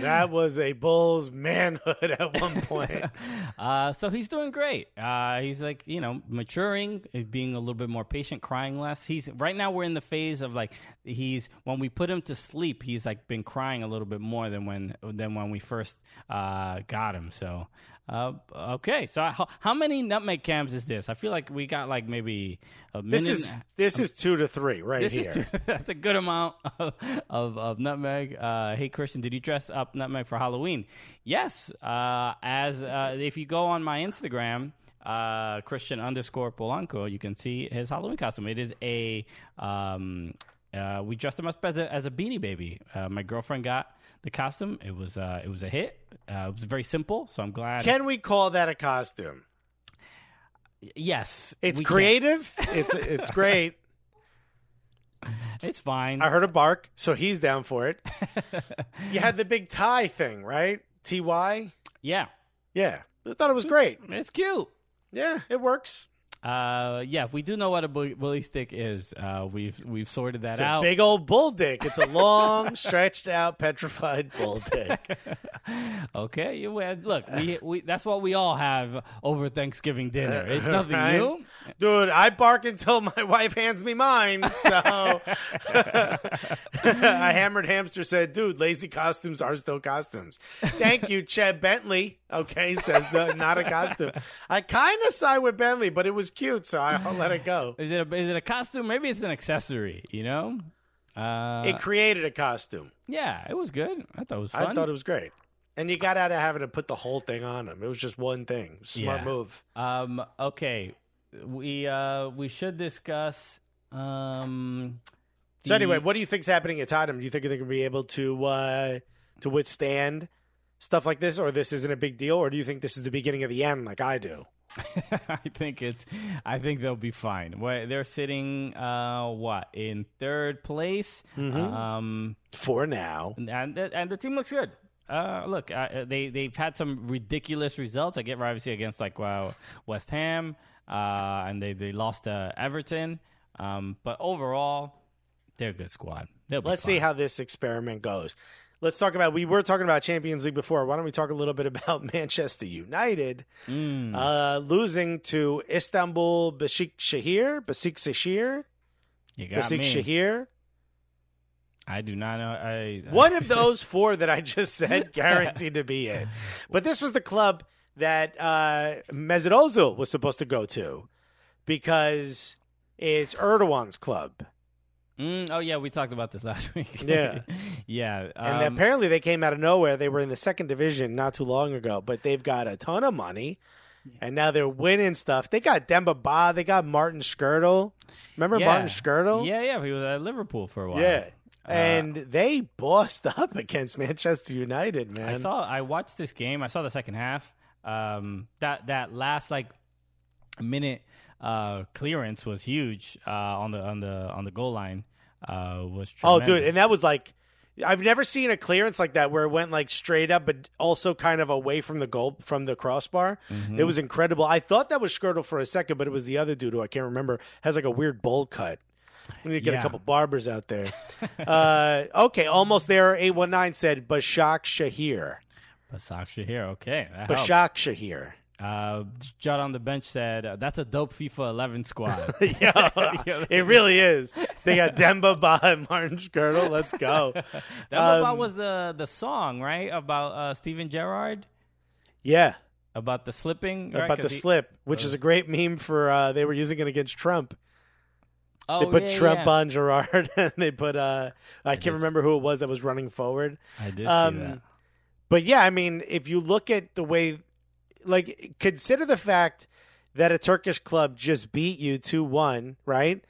That was a bull's manhood at one point. Uh, so he's doing great. Uh, he's like, you know, maturing, uh, being a little bit more patient, crying less. He's right now we're in the phase of like he's when we put him to sleep, he's like been crying a little bit more than when than when we first uh, got him. So. Uh, okay, so how, how many nutmeg cams is this? I feel like we got like maybe a minute. This is this is two to three right this here. is too, that's a good amount of, of, of nutmeg. Uh, hey, Christian, did you dress up nutmeg for Halloween? Yes. Uh, as uh, if you go on my Instagram, uh, Christian underscore Polanco, you can see his Halloween costume. It is a um, uh, we dressed him up as a as a beanie baby. Uh, my girlfriend got the costume. It was uh, it was a hit. Uh, it was very simple, so I'm glad. Can we call that a costume? yes, It's creative. It's it's great. It's fine. I heard a bark, so he's down for it. you had the big tie thing, right? T Y. yeah, Yeah, I thought it was great. it's cute. Yeah, it works. Uh, yeah, we do know what a bully, stick is. Uh, we've we've sorted that It's a out. big old bull dick. It's a long, stretched out, petrified bull dick. Okay, you win. Look, we, we that's what we all have over Thanksgiving dinner. It's nothing Right? new. Dude, I bark until my wife hands me mine. So a hammered hamster said, dude, lazy costumes are still costumes. Thank you, Chad Bentley. Okay, says the not a costume. I kind of side with Bentley, but it was cute, so I'll let it go. Is it a, is it a costume? Maybe it's an accessory. You know. Uh, It created a costume. yeah, it was good. I thought it was fun. I thought it was great. And you got out of having to put the whole thing on him. It was just one thing. Smart Yeah. move. Um. Okay. We uh we should discuss um. So anyway, what do you think's happening at Tottenham? Do you think they're going to be able to uh, to withstand stuff like this, or this isn't a big deal, or do you think this is the beginning of the end, like I do? I think it's. I think they'll be fine. They're sitting, uh, what in third place? Mm-hmm. Um, For now, and the- and the team looks good. Uh, look, uh, they they've had some ridiculous results. I get obviously against like wow, West Ham, uh, and they they lost to Everton. Um, but overall, they're a good squad. Let's see how this experiment goes. Let's talk about. We were talking about Champions League before. Why don't we talk a little bit about Manchester United Mm. uh, losing to Istanbul Besikshehir? Besikshehir? you got me. Besikshehir? I do not know. I One of those four that I just said guaranteed to be it. But this was the club that uh, Mesut Ozil was supposed to go to because it's Erdogan's club. Mm, oh yeah, we talked about this last week. Yeah. yeah. And um, apparently they came out of nowhere. They were in the second division not too long ago, but they've got a ton of money. And now they're winning stuff. They got Demba Ba. They got Martin Skrtel. Remember yeah. Martin Skrtel? Yeah, yeah. He was at Liverpool for a while. Yeah. Uh, And they bossed up against Manchester United, man. I saw. I watched this game. I saw the second half. Um, that that last like minute uh, clearance was huge uh, on the on the on the goal line. Uh, was Oh, dude, and that was like I've never seen a clearance like that where it went like straight up, but also kind of away from the goal from the crossbar. Mm-hmm. It was incredible. I thought that was Skrtel for a second, but it was the other dude who I can't remember. Has like a weird bowl cut. We need to get Yeah. a couple barbers out there. uh, okay, almost there. Eight one nine said Bashak Shahir. Bashak Shahir. Okay, that helps. Bashak Shahir. Uh, Judd on the bench said uh, that's a dope FIFA 11 squad. yeah, it really is. They got Demba Ba and Martin Skrtel. Let's go. About Um, was the the song right about uh, Steven Gerrard Yeah, about the slipping right? about the he- slip, which is a great meme for. Uh, they were using it against Trump. Oh, they put yeah, Trump yeah. on Gerrard, and they put uh, I did can't remember who it was that was running forward. I did see Um, that. But yeah, I mean, if you look at the way, like, consider the fact that a Turkish club just beat you two one, right?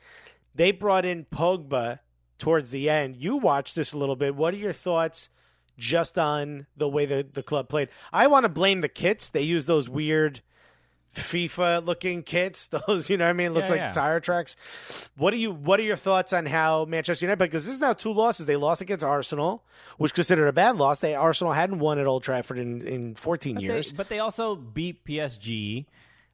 They brought in Pogba towards the end. You watched this a little bit. What are your thoughts? Just on the way the, the club played, I want to blame the kits. They use those weird FIFA looking kits. Those, you know what I mean? It looks Yeah, like yeah. tire tracks. What do you what are your thoughts on how Manchester United because this is now two losses. They lost against Arsenal, which considered a bad loss. They Arsenal hadn't won at Old Trafford in, in 14 But years. They, but they also beat PSG.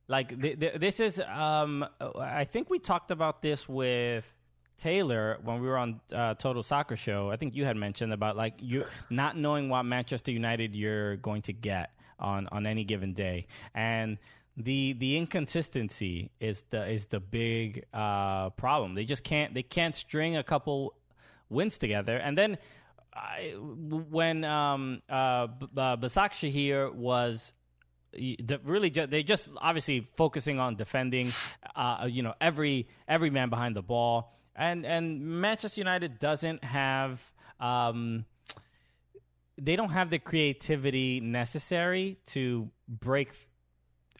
Like th- th- this is, um, I think we talked about this with Taylor when we were on uh, Total Soccer Show. I think you had mentioned about like you not knowing what Manchester United you're going to get on on any given day, and the the inconsistency is the is the big uh, problem. They just can't they can't string a couple wins together, and then. I, when um, uh, B- uh, Basak Shahir was really they just obviously focusing on defending uh, you know every every man behind the ball and and Manchester United doesn't have um, they don't have the creativity necessary to break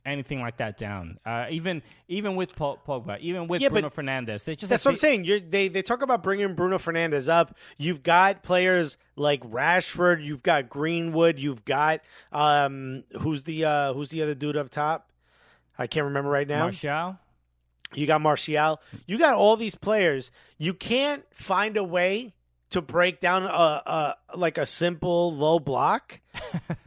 anything like that down. Uh, even even with Po- Pogba, even with Yeah, Bruno Fernandes, they just That's what I'm saying. You're, they they talk about bringing Bruno Fernandes up. You've got players like Rashford. You've got Greenwood. You've got um who's the uh who's the other dude up top? I can't remember right now. Martial. You got Martial. You got all these players. You can't find a way to break down a, a like a simple low block.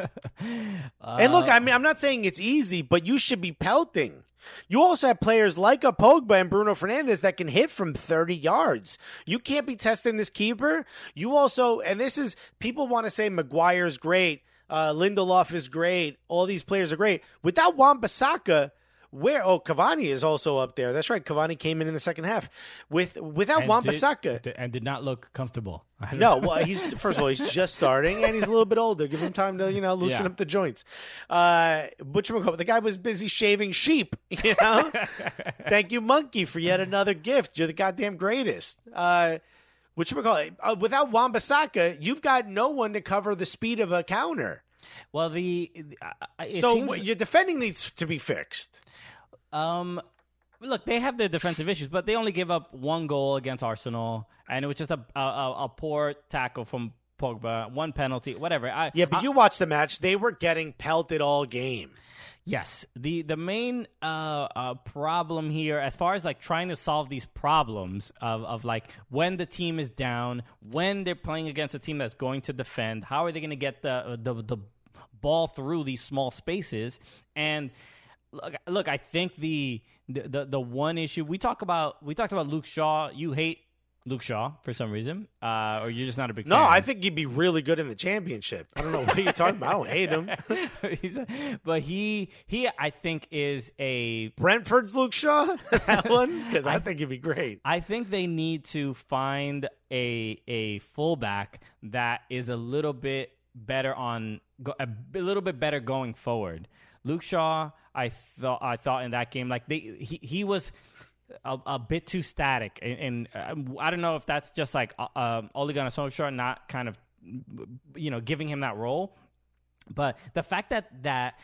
and look, I mean, I'm not saying it's easy, but you should be pelting. You also have players like a Pogba and Bruno Fernandes that can hit from 30 yards. You can't be testing this keeper. You also, and this is people want to say Maguire's great, uh, Lindelof is great, all these players are great. Without Wan Bissaka, where oh Cavani is also up there. That's right. Cavani came in in the second half with without and Wan did- Bissaka. d- and did not look comfortable. No, well, he's first of all, he's just starting, and he's a little bit older. Give him time to, you know, loosen Yeah. up the joints. Uh, Butcher McCall, the guy was busy shaving sheep. You know, thank you, Monkey, for yet another gift. You're the goddamn greatest. Uh, Butcher McCall, uh, without Wan-Bissaka, you've got no one to cover the speed of a counter. Well, the, uh, so seems, your defending needs to be fixed. um, look, they have their defensive issues, but they only give up one goal against Arsenal, and it was just a a, a, poor tackle from Pogba, one penalty, whatever. I, Yeah, but I- you watch the match; they were getting pelted all game. Yes, the the main uh, uh, problem here, as far as like trying to solve these problems of, of like when the team is down, when they're playing against a team that's going to defend, how are they going to get the, the the ball through these small spaces? And look, look, I think the the the, the one issue we talk about we talked about Luke Shaw. You hate Luke Shaw for some reason, uh, or you're just not a big fan. No, fan. I think he'd be really good in the championship. I don't know what you're talking about. I don't hate him. He's a- but he he I think is a Brentford's Luke Shaw, that one, because I think he'd be great. I think they need to find a a fullback that is a little bit better on a little bit better going forward. Luke Shaw, I thought I thought in that game like they he he was a, a bit too static, and, and uh, I don't know if that's just like uh, um, Ole Gunnar Solskjaer not kind of you know giving him that role, but the fact that that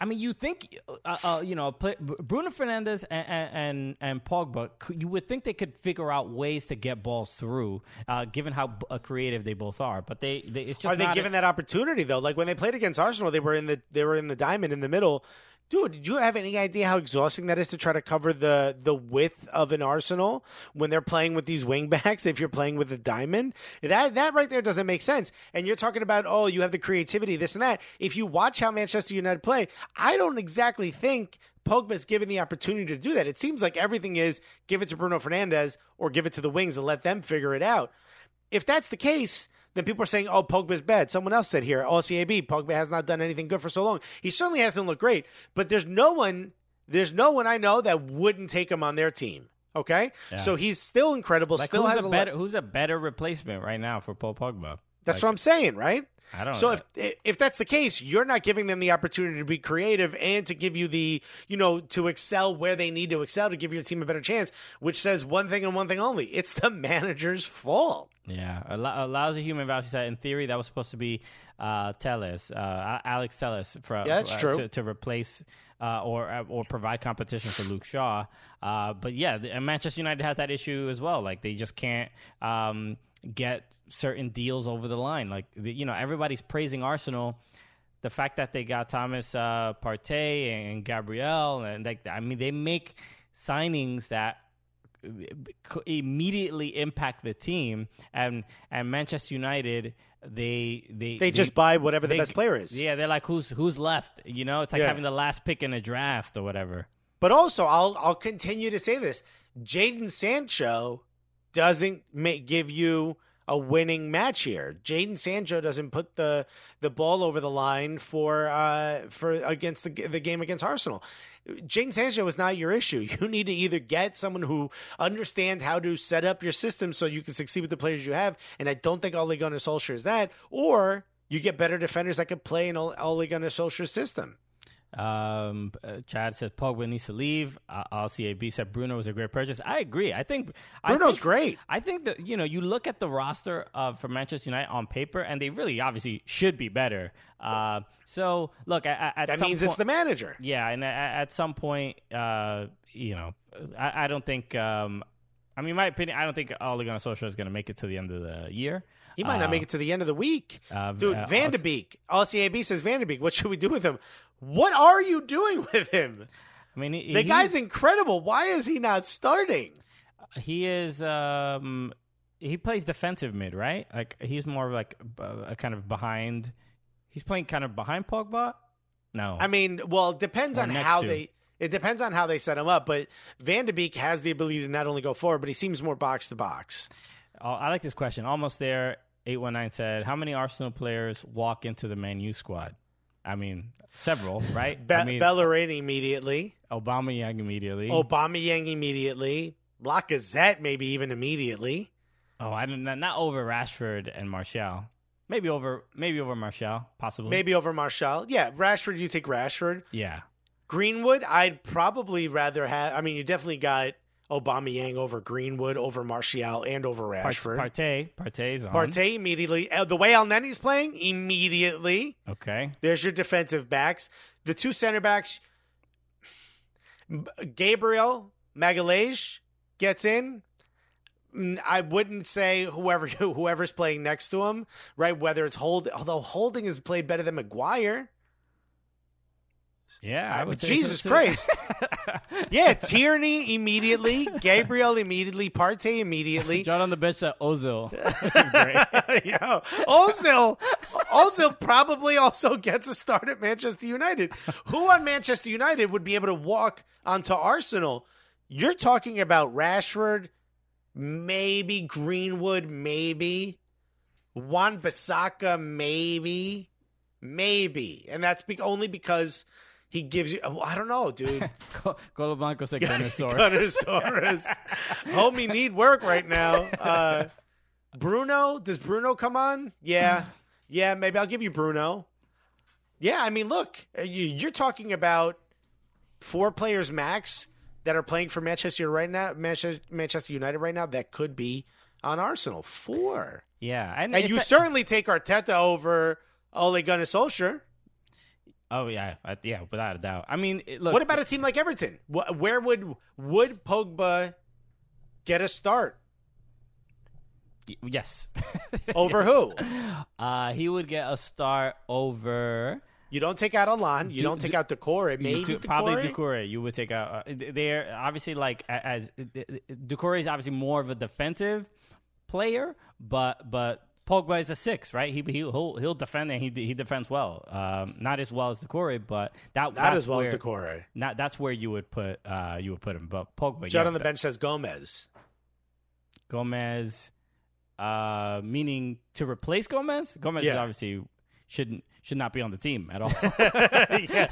I mean, you think, uh, uh, you know, play, Bruno Fernandes and and, and Pogba, you would think they could figure out ways to get balls through, uh, given how uh, creative they both are. But they, they it's just Are they not a- given that opportunity though? Like when they played against Arsenal, they were in the they were in the diamond in the middle. Dude, did you have any idea how exhausting that is to try to cover the the width of an Arsenal when they're playing with these wingbacks? If you're playing with a diamond, that that right there doesn't make sense. And you're talking about oh, you have the creativity, this and that. If you watch how Manchester United play, I don't exactly think Pogba's given the opportunity to do that. It seems like everything is give it to Bruno Fernandes or give it to the wings and let them figure it out if that's the case, then people are saying, "Oh, Pogba's bad." Someone else said here, oh, "OCAB, Pogba has not done anything good for so long. He certainly hasn't looked great." But there's no one, there's no one I know that wouldn't take him on their team. Okay, so he's still incredible. like still who's has a better lot- who's a better replacement right now for Paul Pogba? That's Like, what I'm saying, right? I don't So know. if if that's the case, you're not giving them the opportunity to be creative and to give you the you know to excel where they need to excel to give your team a better chance. Which says one thing and one thing only: it's the manager's fault. Yeah, a, lo- a lousy human value set. In theory, that was supposed to be uh, Telles, uh, Alex Telles, for, Yeah, that's for- true. to, to replace uh, or uh, or provide competition for Luke Shaw. Uh, but yeah, the, and Manchester United has that issue as well. Like they just can't um, get certain deals over the line. Like the, you know, everybody's praising Arsenal. The fact that they got Thomas uh, Partey and Gabriel, and like I mean, they make signings that immediately impact the team and and Manchester United they they They just buy whatever the they- best player is. Yeah, they're like who's who's left, you know? It's like Yeah. having the last pick in a draft or whatever. But also, I'll I'll continue to say this: Jadon Sancho doesn't make, give you a winning match here. Jadon Sancho doesn't put the the ball over the line for uh for against the the game against Arsenal. Jadon Sancho is not your issue. You need to either get someone who understands how to set up your system so you can succeed with the players you have, and I don't think Ole Gunnar Solskjaer is that, or you get better defenders that could play in Ole Gunnar Solskjaer's system. Um, uh, Chad says Pogba needs to leave. Uh, LCAB said Bruno was a great purchase. I agree. I think I Bruno's think- great. I think that you know you look at the roster of for Manchester United on paper, and they really obviously should be better. Uh, so look, at, at That some means it's the manager. yeah, and at, at some point, uh, you know, I, I don't think. Um, I mean, my opinion, I don't think Ole Gunnar Solskjaer is going to make it to the end of the year. He might not make it to the end of the week. uh, Dude, uh, Van de Beek. LCAB says Van de Beek. What should we do with him? What are you doing with him? I mean, he, The guy's incredible. Why is he not starting? he is. Um, he plays defensive mid, right? Like he's more of like a kind of behind. He's playing kind of behind Pogba. No, I mean, well, it depends Or on how to. they. It depends on how they set him up, but Van de Beek has the ability to not only go forward, but he seems more box to box. Oh, I like this question. Almost there. Eight one nine said, "How many Arsenal players walk into the Man U squad?" I mean, several, right? Be- I mean, Bellerin immediately, Aubameyang immediately. Aubameyang immediately, Lacazette maybe even immediately. Oh, I don't not, not over Rashford and Martial. Maybe over maybe over Martial, possibly. Maybe over Martial. Yeah, Rashford, you take Rashford. Yeah. Greenwood, I'd probably rather have. I mean, you definitely got Aubameyang over Greenwood, over Martial, and over Rashford. Partey, Partey's on. Partey immediately. Uh, The way Elneny's playing, immediately. Okay. There's your defensive backs. The two center backs, Gabriel Magalhaes gets in. I wouldn't say whoever whoever's playing next to him, right? Whether it's Hold, although Holding has played better than Maguire. Yeah, I would say Jesus so. Christ. Yeah, Tierney immediately, Gabriel immediately, Partey immediately. John on the bench at Ozil, which is great. Yo, Ozil, Ozil probably also gets a start at Manchester United. Who on Manchester United would be able to walk onto Arsenal? You're talking about Rashford, maybe Greenwood, maybe Wan-Bissaka, maybe, maybe, and that's be- only because he gives you. I don't know, dude. Colo Blanco said Gunnersaurus. Gunnersaurus. Homie need work right now. Uh, Bruno, does Bruno come on? Yeah. Yeah, maybe I'll give you Bruno. Yeah, I mean, look, uh, you- you're talking about four players max that are playing for Manchester right now, Manchester, Manchester United right now that could be on Arsenal. Four. Yeah, and, And you a- certainly take Arteta over Ole Gunnar Solskjaer. Oh yeah, I- yeah, without a doubt. I mean, it- look. What about a team like Everton? Wh- Where would would Pogba get a start? Yes, Over who? uh, he would get a start over. You don't take out Allan. You Du- don't take Du- out Doucouré. Maybe Doucouré. probably Doucouré. You would take out. Uh, they're obviously like as Doucouré is obviously more of a defensive player, but but Pogba is a six, right? He he'll he'll defend and he he defends well. Um, not as well as Doucouré, but that Not that's as well where, as Doucouré. Not that's where you would put uh you would put him. But Pogba, Judd yeah, on the that- bench says Gomez. Gomez, uh, meaning to replace Gomez. Gomez is obviously shouldn't should not be on the team at all. yeah.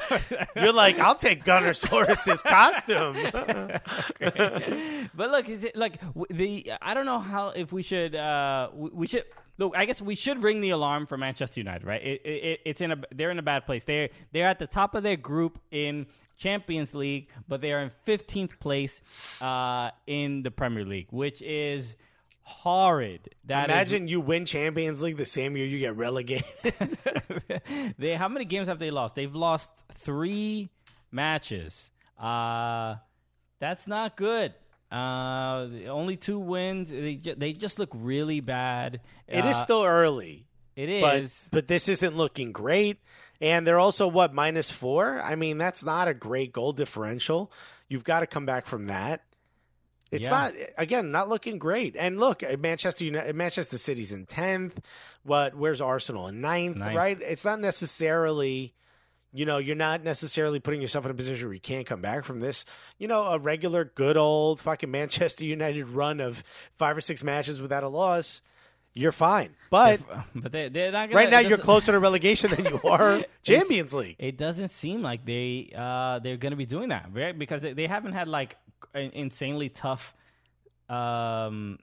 You're like, I'll take Gunnersaurus's costume. but look, is it like the? I don't know how if we should. Uh, we, we should. Look, I guess we should ring the alarm for Manchester United, right? It, it, it's in a they're in a bad place. They're they're at the top of their group in Champions League, but they are in 15th place uh, in the Premier League, which is horrid. That is- Imagine you win Champions League the same year you get relegated. they how many games have they lost? They've lost three matches. Uh that's not good. Uh, only two wins. They ju- they just look really bad. it is Uh, still early, it but is. but this isn't looking great. And they're also what minus four. I mean, that's not a great goal differential. You've got to come back from that. It's Yeah. not again not looking great. And look, Manchester United, Manchester City's in tenth. What? Where's Arsenal in ninth, Ninth. Right? It's not necessarily. You know, you're not necessarily putting yourself in a position where you can't come back from this. You know, a regular, good old fucking Manchester United run of five or six matches without a loss, you're fine. But but they they're not gonna, right now, you're closer to relegation than you are Champions League. It doesn't seem like they uh they're gonna be doing that, right? Because they, they haven't had like an insanely tough um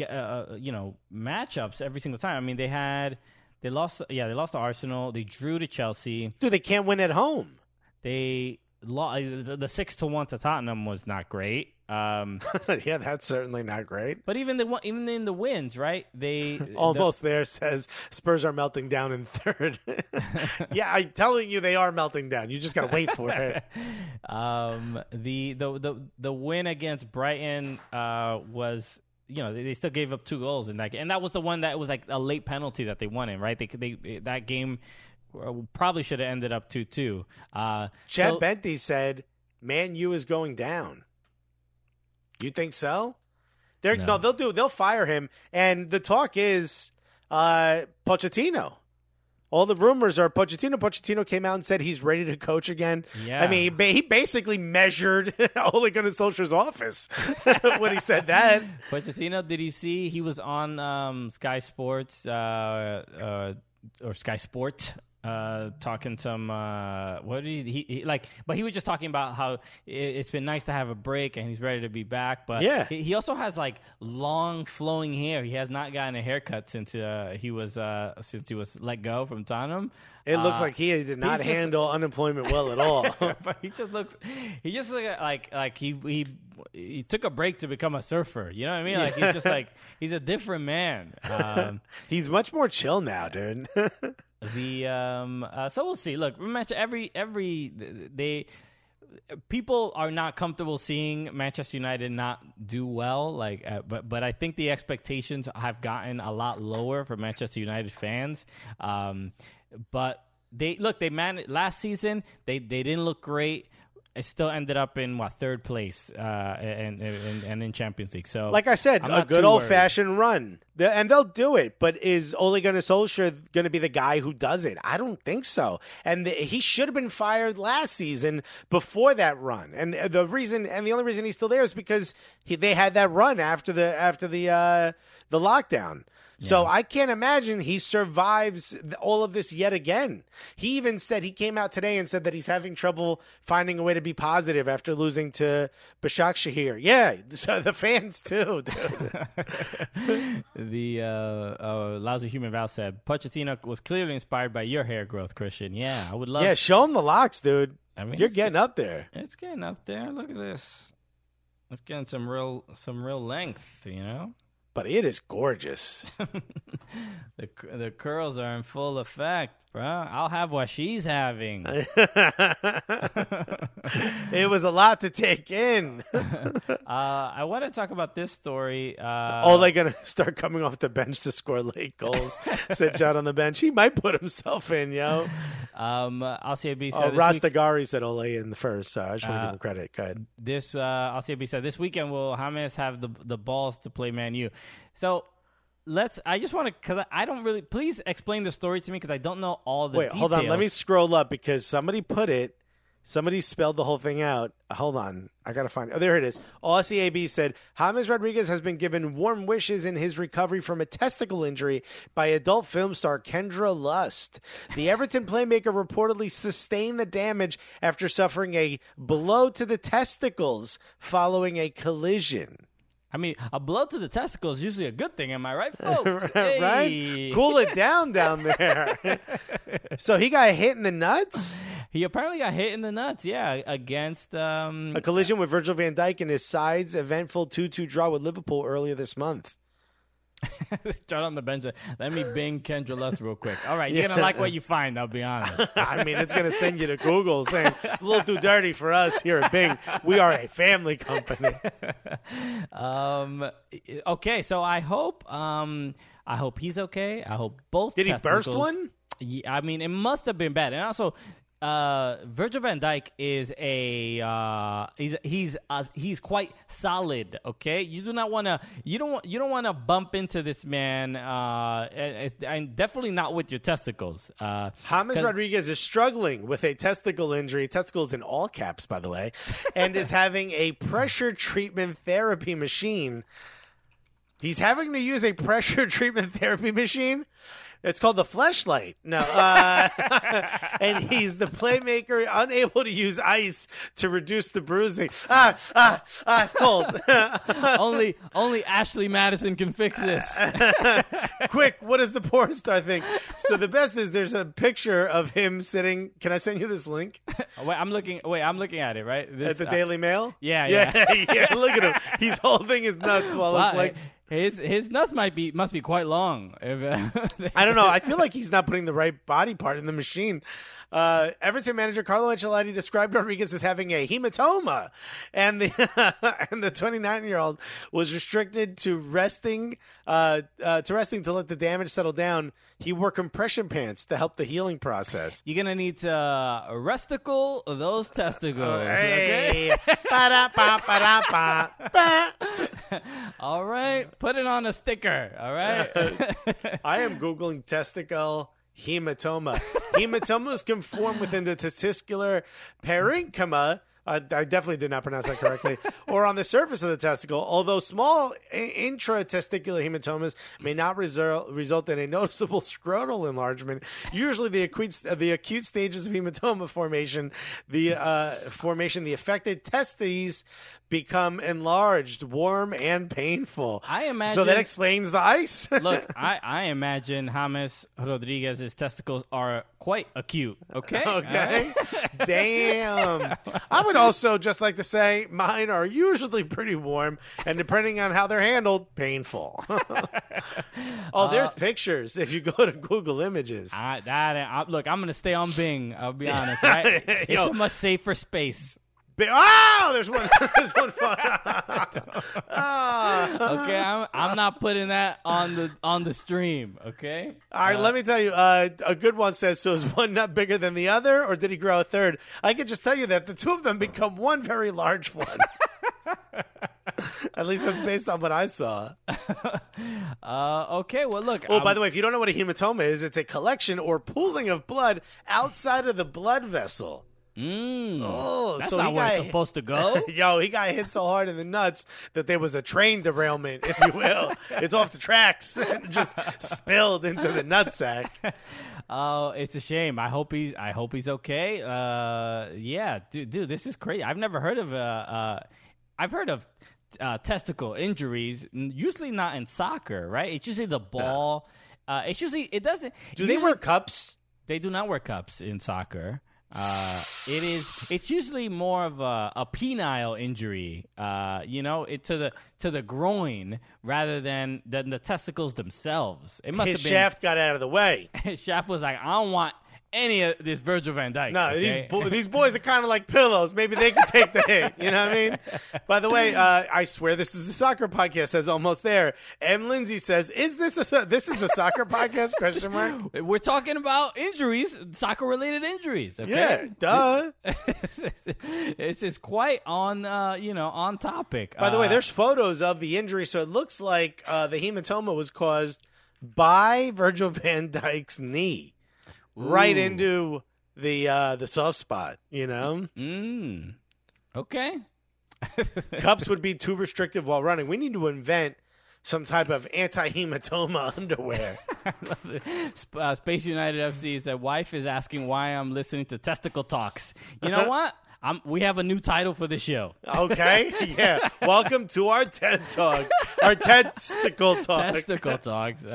uh, you know matchups every single time. I mean, they had they lost yeah they lost to Arsenal, they drew to Chelsea. Dude, they can't win at home. they lost. the six to one to Tottenham was not great. Um, yeah, that's certainly not great. but even the even in the wins, right? They Almost there says Spurs are melting down in third. yeah, I'm telling you, they are melting down. You just got to wait for it. Um, the, the the the win against Brighton uh, was you know they, still gave up two goals in that game, and that was the one that was like a late penalty that they won in, right? They they that game uh, probably should have ended up two two. Uh, Chad so- Benty said, "Man, U is going down." You think so? They're no. No. they'll do. They'll fire him, and the talk is uh, Pochettino. All the rumors are Pochettino. Pochettino came out and said he's ready to coach again. Yeah. I mean, he ba- he basically measured Ole Gunnar Solskjaer's office when he said that. Pochettino, did you see he was on um, Sky Sports uh, uh, or Sky Sport uh, talking some uh, what did he, he, he like? But he was just talking about how it, it's been nice to have a break and he's ready to be back. But Yeah. he, he also has like long flowing hair. He has not gotten a haircut since uh, he was uh, since he was let go from Tottenham. It looks Uh, like he did not he's just- handle unemployment well at all. but he just looks he just look like like he he he took a break to become a surfer you know what i mean like he's just like he's a different man um He's much more chill now, dude. The um uh, so we'll see. Look Manchester every every they people are not comfortable seeing Manchester United not do well like uh, but but I think the expectations have gotten a lot lower for Manchester United fans. Um but they look they man last season they they didn't look great it still ended up in what third place uh and and, and in Champions League so like I said, I'm a good old fashioned run, The- and they'll do it. But is Ole Gunnar Solskjaer going to be the guy who does it? I don't think so. And the, he should have been fired last season before that run. And the reason, and the only reason he's still there is because he, they had that run after the after the uh, the lockdown. So I can't imagine he survives all of this yet again. He even said he came out today and said that he's having trouble finding a way to be positive after losing to Bashak Shahir. Yeah, so the fans too. The uh, uh, lousy human Val said Pochettino was clearly inspired by your hair growth, Christian. Yeah, I would love. yeah, show him the locks, dude. I mean, You're it's getting up there. It's getting up there. Look at this. It's getting some real some real length. You know, But it is gorgeous. the the curls are in full effect, bro. I'll have what she's having. it was a lot to take in. uh, I want to talk about this story. Uh, oh, they're gonna start coming off the bench to score late goals. Sit John on the bench. He might put himself in, yo. um, LCAB Oh, said week, Rastagari said Ole in the first, so I just want to Uh, give him credit. Good. this uh, LCAB said this weekend will James have the the balls to play Man U. So. Let's. I just want to, cause I don't really. Please explain the story to me because I don't know all the Wait, details. hold on. Let me scroll up because somebody put it. Somebody spelled the whole thing out. Hold on. I got to find Oh, there it is. Aussie AB said James Rodriguez has been given warm wishes in his recovery from a testicle injury by adult film star Kendra Lust. The Everton playmaker reportedly sustained the damage after suffering a blow to the testicles following a collision. I mean, a blow to the testicle is usually a good thing. Am I right, folks? right? Hey. Cool it down down there. so he got hit in the nuts? He apparently got hit in the nuts. Yeah, against um. A collision with Virgil van Dijk in his side's eventful 2 2 draw with Liverpool earlier this month. Start on the bench. Let me bing Kendra Lust real quick. All right, you're gonna like what you find. I'll be honest. I mean, it's going to send you to Google saying, a little too dirty for us here at Bing. We are a family company. Um. Okay, so I hope. Um. I hope he's okay. I hope both. Did he burst one? Yeah, I mean, it must have been bad. And also, uh, Virgil Van Dijk is a uh, he's he's uh, he's quite solid. Okay, you do not want to you don't want you don't want to bump into this man, uh, and, and definitely not with your testicles. Uh, James Rodriguez is struggling with a testicle injury, testicles in all caps, by the way, and is having a pressure treatment therapy machine. He's having to use a pressure treatment therapy machine. It's called the flashlight. No, uh, and he's the playmaker, unable to use ice to reduce the bruising. Ah, ah, ah! It's cold. only only Ashley Madison can fix this. Quick, what does the porn star think? so the best is there's a picture of him sitting. Can I send you this link Wait, I'm looking. Wait, I'm looking at it. Right. This, at the uh, Daily Mail? yeah, yeah, yeah. Look at him. He's holding his nuts while wow, his legs. His his nuts might be must be quite long. I don't know. I feel like he's not putting the right body part in the machine. Uh, Everton manager Carlo Ancelotti described Rodriguez as having a hematoma, and the and the 29 year old was restricted to resting uh, uh, to resting to let the damage settle down. He wore compression pants to help the healing process. You're gonna need to uh, resticle those testicles. Okay. Hey. Ba. All right. Put it on a sticker. All right. I am googling testicle hematoma. Hematomas can form within the testicular parenchyma. Uh, I definitely did not pronounce that correctly. or on the surface of the testicle, although small intratesticular hematomas may not result, result in a noticeable scrotal enlargement. Usually, the acute the acute stages of hematoma formation, the uh, formation, the affected testes become enlarged, warm, and painful. I imagine. So that explains the ice. Look, I, I imagine James Rodriguez's testicles are quite acute. Okay. Okay. Damn. I would also just like to say mine are usually pretty warm and depending on how they're handled, painful. oh, there's uh, pictures if you go to Google Images. I, that I, look, I'm gonna stay on Bing. I'll be honest, right? It's a much safer space. Bi- Oh, there's one. There's one. Ah. Okay, I'm I'm not putting that on the on the stream. Okay. All right, let me tell you. Uh, a good one says, "So is one nut bigger than the other, or did he grow a third? I can just tell you that the two of them become one very large one. At least that's based on what I saw. Uh, okay. Well, look. Oh, by the way, if you don't know what a hematoma is, it's a collection or pooling of blood outside of the blood vessel. Mm, Oh, that's so not he where got, it's supposed to go. Yo, he got hit so hard in the nuts that there was a train derailment, if you will. it's off the tracks and just spilled into the nutsack. Oh, it's a shame. I hope he's. I hope he's okay. Uh, yeah, dude, dude, this is crazy. I've never heard of uh, uh I've heard of uh, testicle injuries. Usually not in soccer, right? It's usually the ball. Uh, it's usually it doesn't. Do they usually- wear cups? They do not wear cups in soccer. Uh, it is. It's usually more of a, a penile injury. Uh, you know, it to the to the groin rather than than the testicles themselves. It must His have been. shaft got out of the way. his Shaft was like, I don't want any of this Virgil Van Dijk. No, okay? these bo- these boys are kind of like pillows. Maybe they can take the hit. You know what I mean? By the way, uh, I swear this is a soccer podcast. Says almost there. M. Lindsay says, "Is this a so- this is a soccer podcast?" Question mark. We're talking about injuries, soccer related injuries. Okay? Yeah, duh. this is quite on, uh, you know, on topic. By the way, Uh, there's photos of the injury, so it looks like uh, the hematoma was caused by Virgil Van Dijk's knee, right Ooh. into the uh, the soft spot. You know, Mm, okay. cups would be too restrictive while running. We need to invent some type of anti-hematoma underwear. Uh, Space United FC said, "Wife is asking why I'm listening to testicle talks." You know what? I'm, we have a new title for the show. Okay, yeah. Welcome to our TED Talk, our testicle talk. Testicle talks. Uh,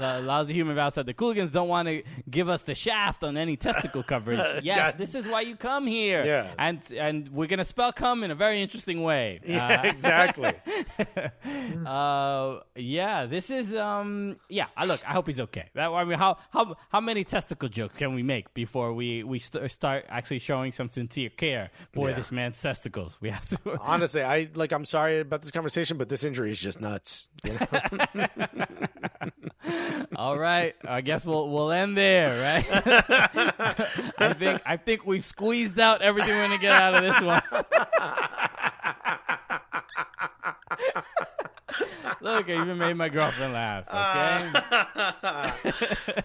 uh, Lousy Human Val said the Cooligans don't want to give us the shaft on any testicle coverage. Yes, this is why you come here. Yeah. and and we're gonna spell come in a very interesting way. Yeah, Uh, exactly. Uh, yeah, this is um, yeah. I look, I hope he's okay. That I mean, how how how many testicle jokes can we make before we we st- start actually showing some sincere care for Yeah. this man's testicles? We have to. Honestly, I like. I'm sorry about this conversation, but this injury is just nuts. you know? All right, I guess we'll we'll end there, right? I think I think we've squeezed out everything we're gonna get out of this one. Look, I even made my girlfriend laugh. Okay.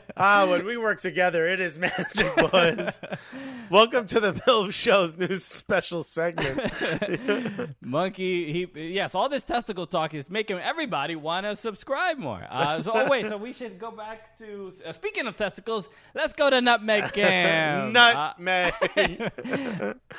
Ah, when we work together, it is magic, boys. Welcome to the Bill Show's new special segment. Monkey, he yes, all this testicle talk is making everybody want to subscribe more. Uh, so, oh wait, so we should go back to uh, speaking of testicles. Let's go to Nutmeg Cam. Uh, Nutmeg.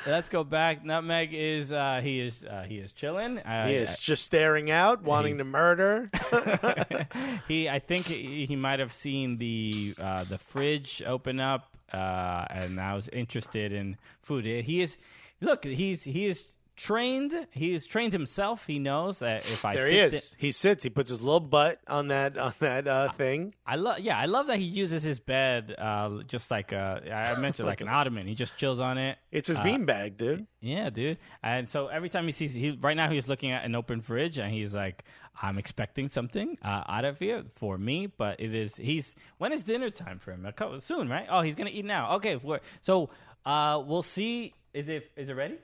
let's go back. Nutmeg is uh, he is uh, he is chilling. Uh, he is just staring out, wanting to murder he, I think he, he might have seen the uh, the fridge open up, uh, and I was interested in food. He is, look, he's he is trained. He is trained himself. He knows that if I There sit he is. thi- he sits. He puts his little butt on that on that uh, thing. I love, yeah, I love that he uses his bed uh, just like uh, I mentioned, like an ottoman. He just chills on it. It's his beanbag, dude. Yeah, dude. And so every time he sees, he right now he's looking at an open fridge and he's like, "I'm expecting something uh, out of here for me." But it is he's when is dinner time for him? A couple, soon, right? Oh, he's gonna eat now. Okay, so uh, we'll see. Is it is it ready?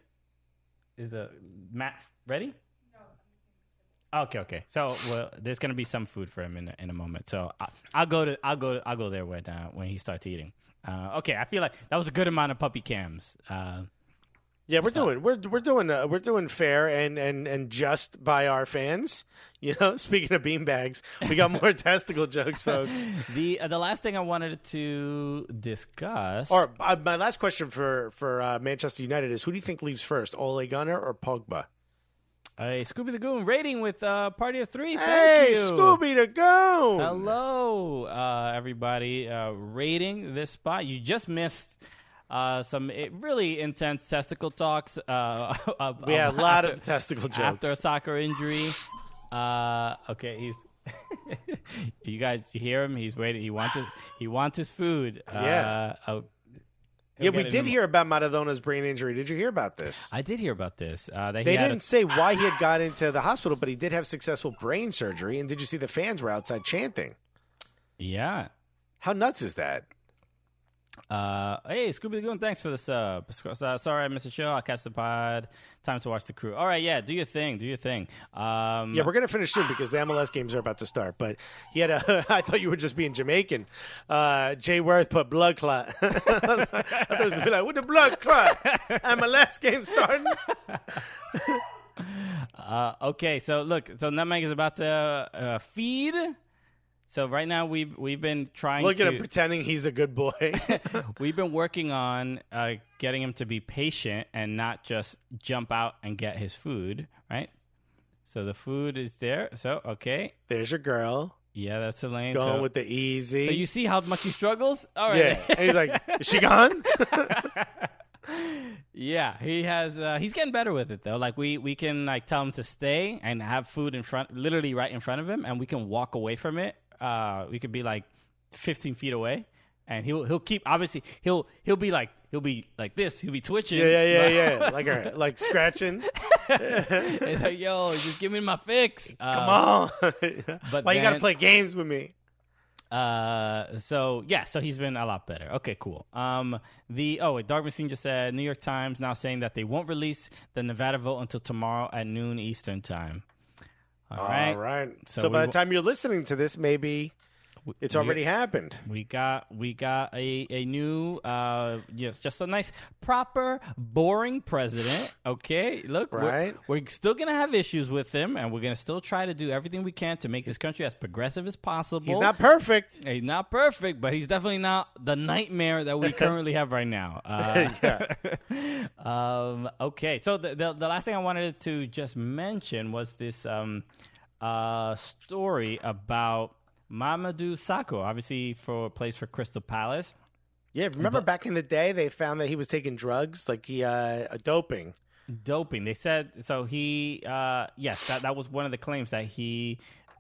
Is the Matt ready? Okay, okay. So, well, there's gonna be some food for him in a, in a moment. So, I, I'll go to I'll go I'll go there when uh, when he starts eating. Uh, okay, I feel like that was a good amount of puppy cams. Uh, Yeah, we're doing we're we're doing uh, we're doing fair and and and just by our fans. You know, speaking of beanbags, we got more testicle jokes, folks. The uh, the last thing I wanted to discuss. Or uh, my last question for for uh, Manchester United is: Who do you think leaves first, Ole Gunnar or Pogba? a Scooby the Goon rating with uh, Party of Three. Thank hey, you. Scooby to go! Hello, uh, everybody. Uh, rating this spot. You just missed uh, some eh, really intense testicle talks. Uh, We had a lot after- of testicle jokes. after a soccer injury. Uh, okay, he's. you guys, you hear him? He's waiting. He wants it. He wants his food. Yeah. Uh, oh, yeah, we did hear about Maradona's brain injury. Did you hear about this? I did hear about this. Uh, They he had a- didn't say why he had got into the hospital, but he did have successful brain surgery. And did you see the fans were outside chanting? yeah. How nuts is that? Uh, hey, Scooby Goon, thanks for the sub. Uh, sorry I missed the show. I'll catch the pod. Time to watch the crew. All right, yeah, do your thing. Do your thing. Um, Yeah, we're gonna finish soon because the MLS games are about to start. But he had a. I thought you were just being Jamaican. Uh, Jay Worth put blood clot. I thought it was be like, with the blood clot. MLS game starting. Uh, okay, so look, so Nutmeg is about to uh, feed. So right now we've we've been trying to Look to at him pretending he's a good boy. we've been working on uh, getting him to be patient and not just jump out and get his food. Right. So the food is there. So okay, There's your girl yeah, that's Elaine. going so, with the easy. so you see how much he struggles. All right. yeah, and he's like, is she gone? Yeah, he has. Uh, he's getting better with it though. Like we we can like tell him to stay and have food in front, literally right in front of him, and we can walk away from it. Uh, we could be like 15 feet away, and he'll he'll keep. Obviously, he'll he'll be like he'll be like this. He'll be twitching. yeah, yeah, yeah, yeah. Like her, like scratching. It's like, yo, just give me my fix. Uh, Come on. but Why you gotta play games with me? Uh, so yeah, so he's been a lot better. Okay, cool. Um, the oh, wait, Dark Machine just said New York Times now saying that they won't release the Nevada vote until tomorrow at noon Eastern time. All right. So So, by the time you're listening to this, maybe it's we- already happened. we got we got a a new uh yes, just a nice proper boring president. Okay, look, we're- We're, still gonna have issues with him, and we're gonna still try to do everything we can to make this country as progressive as possible. He's not perfect. He's not perfect, but he's definitely not the nightmare that we currently have right now. Uh, um, okay, so the, the the last thing I wanted to just mention was this um, uh, story about Mamadou Sakho, obviously for plays for Crystal Palace. Yeah, remember back in the day, they found that he was taking drugs, like he uh, doping. Doping. They said so. He uh, yes, that that was one of the claims that he.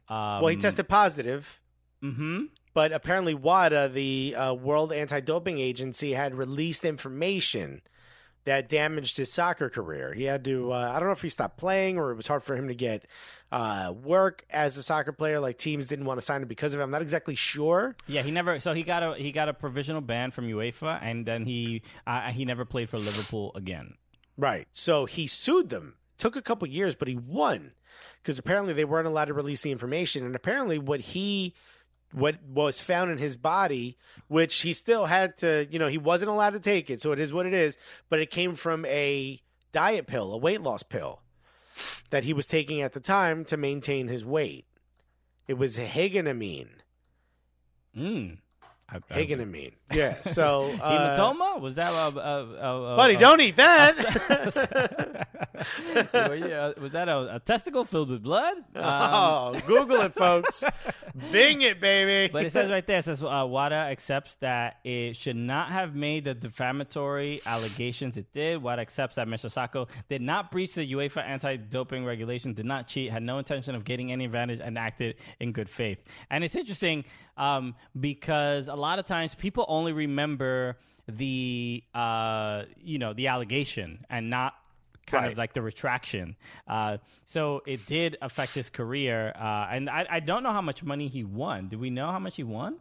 Um, Well, he tested positive, hmm but apparently WADA, the uh, World Anti-Doping Agency, had released information that damaged his soccer career. He had to. Uh, I don't know if he stopped playing or it was hard for him to get uh, work as a soccer player. Like teams didn't want to sign him because of it. I'm not exactly sure. Yeah, he never. So he got a he got a provisional ban from UEFA, and then he uh, he never played for Liverpool again. Right. So he sued them. Took a couple years, but he won because apparently they weren't allowed to release the information. And apparently, what he what was found in his body, which he still had to, you know, he wasn't allowed to take it. So it is what it is. But it came from a diet pill, a weight loss pill that he was taking at the time to maintain his weight. It was higenamine. Mm. I, I- Higenamine. Yeah. So uh, Hematoma was that? Uh, uh, uh, buddy, don't eat that. Yeah, was that a, a testicle filled with blood? Um, oh, Google it, folks. Bing it, baby. But it says right there, it says uh, WADA accepts that it should not have made the defamatory allegations it did. WADA accepts that Mr. Sakho did not breach the UEFA anti-doping regulations, did not cheat, had no intention of getting any advantage, and acted in good faith. And it's interesting um, because a lot of times people only remember the uh, you know the allegation and not kind Right. of like the retraction. Uh, so it did affect his career, uh, and I, I don't know how much money he won. Do we know how much he won?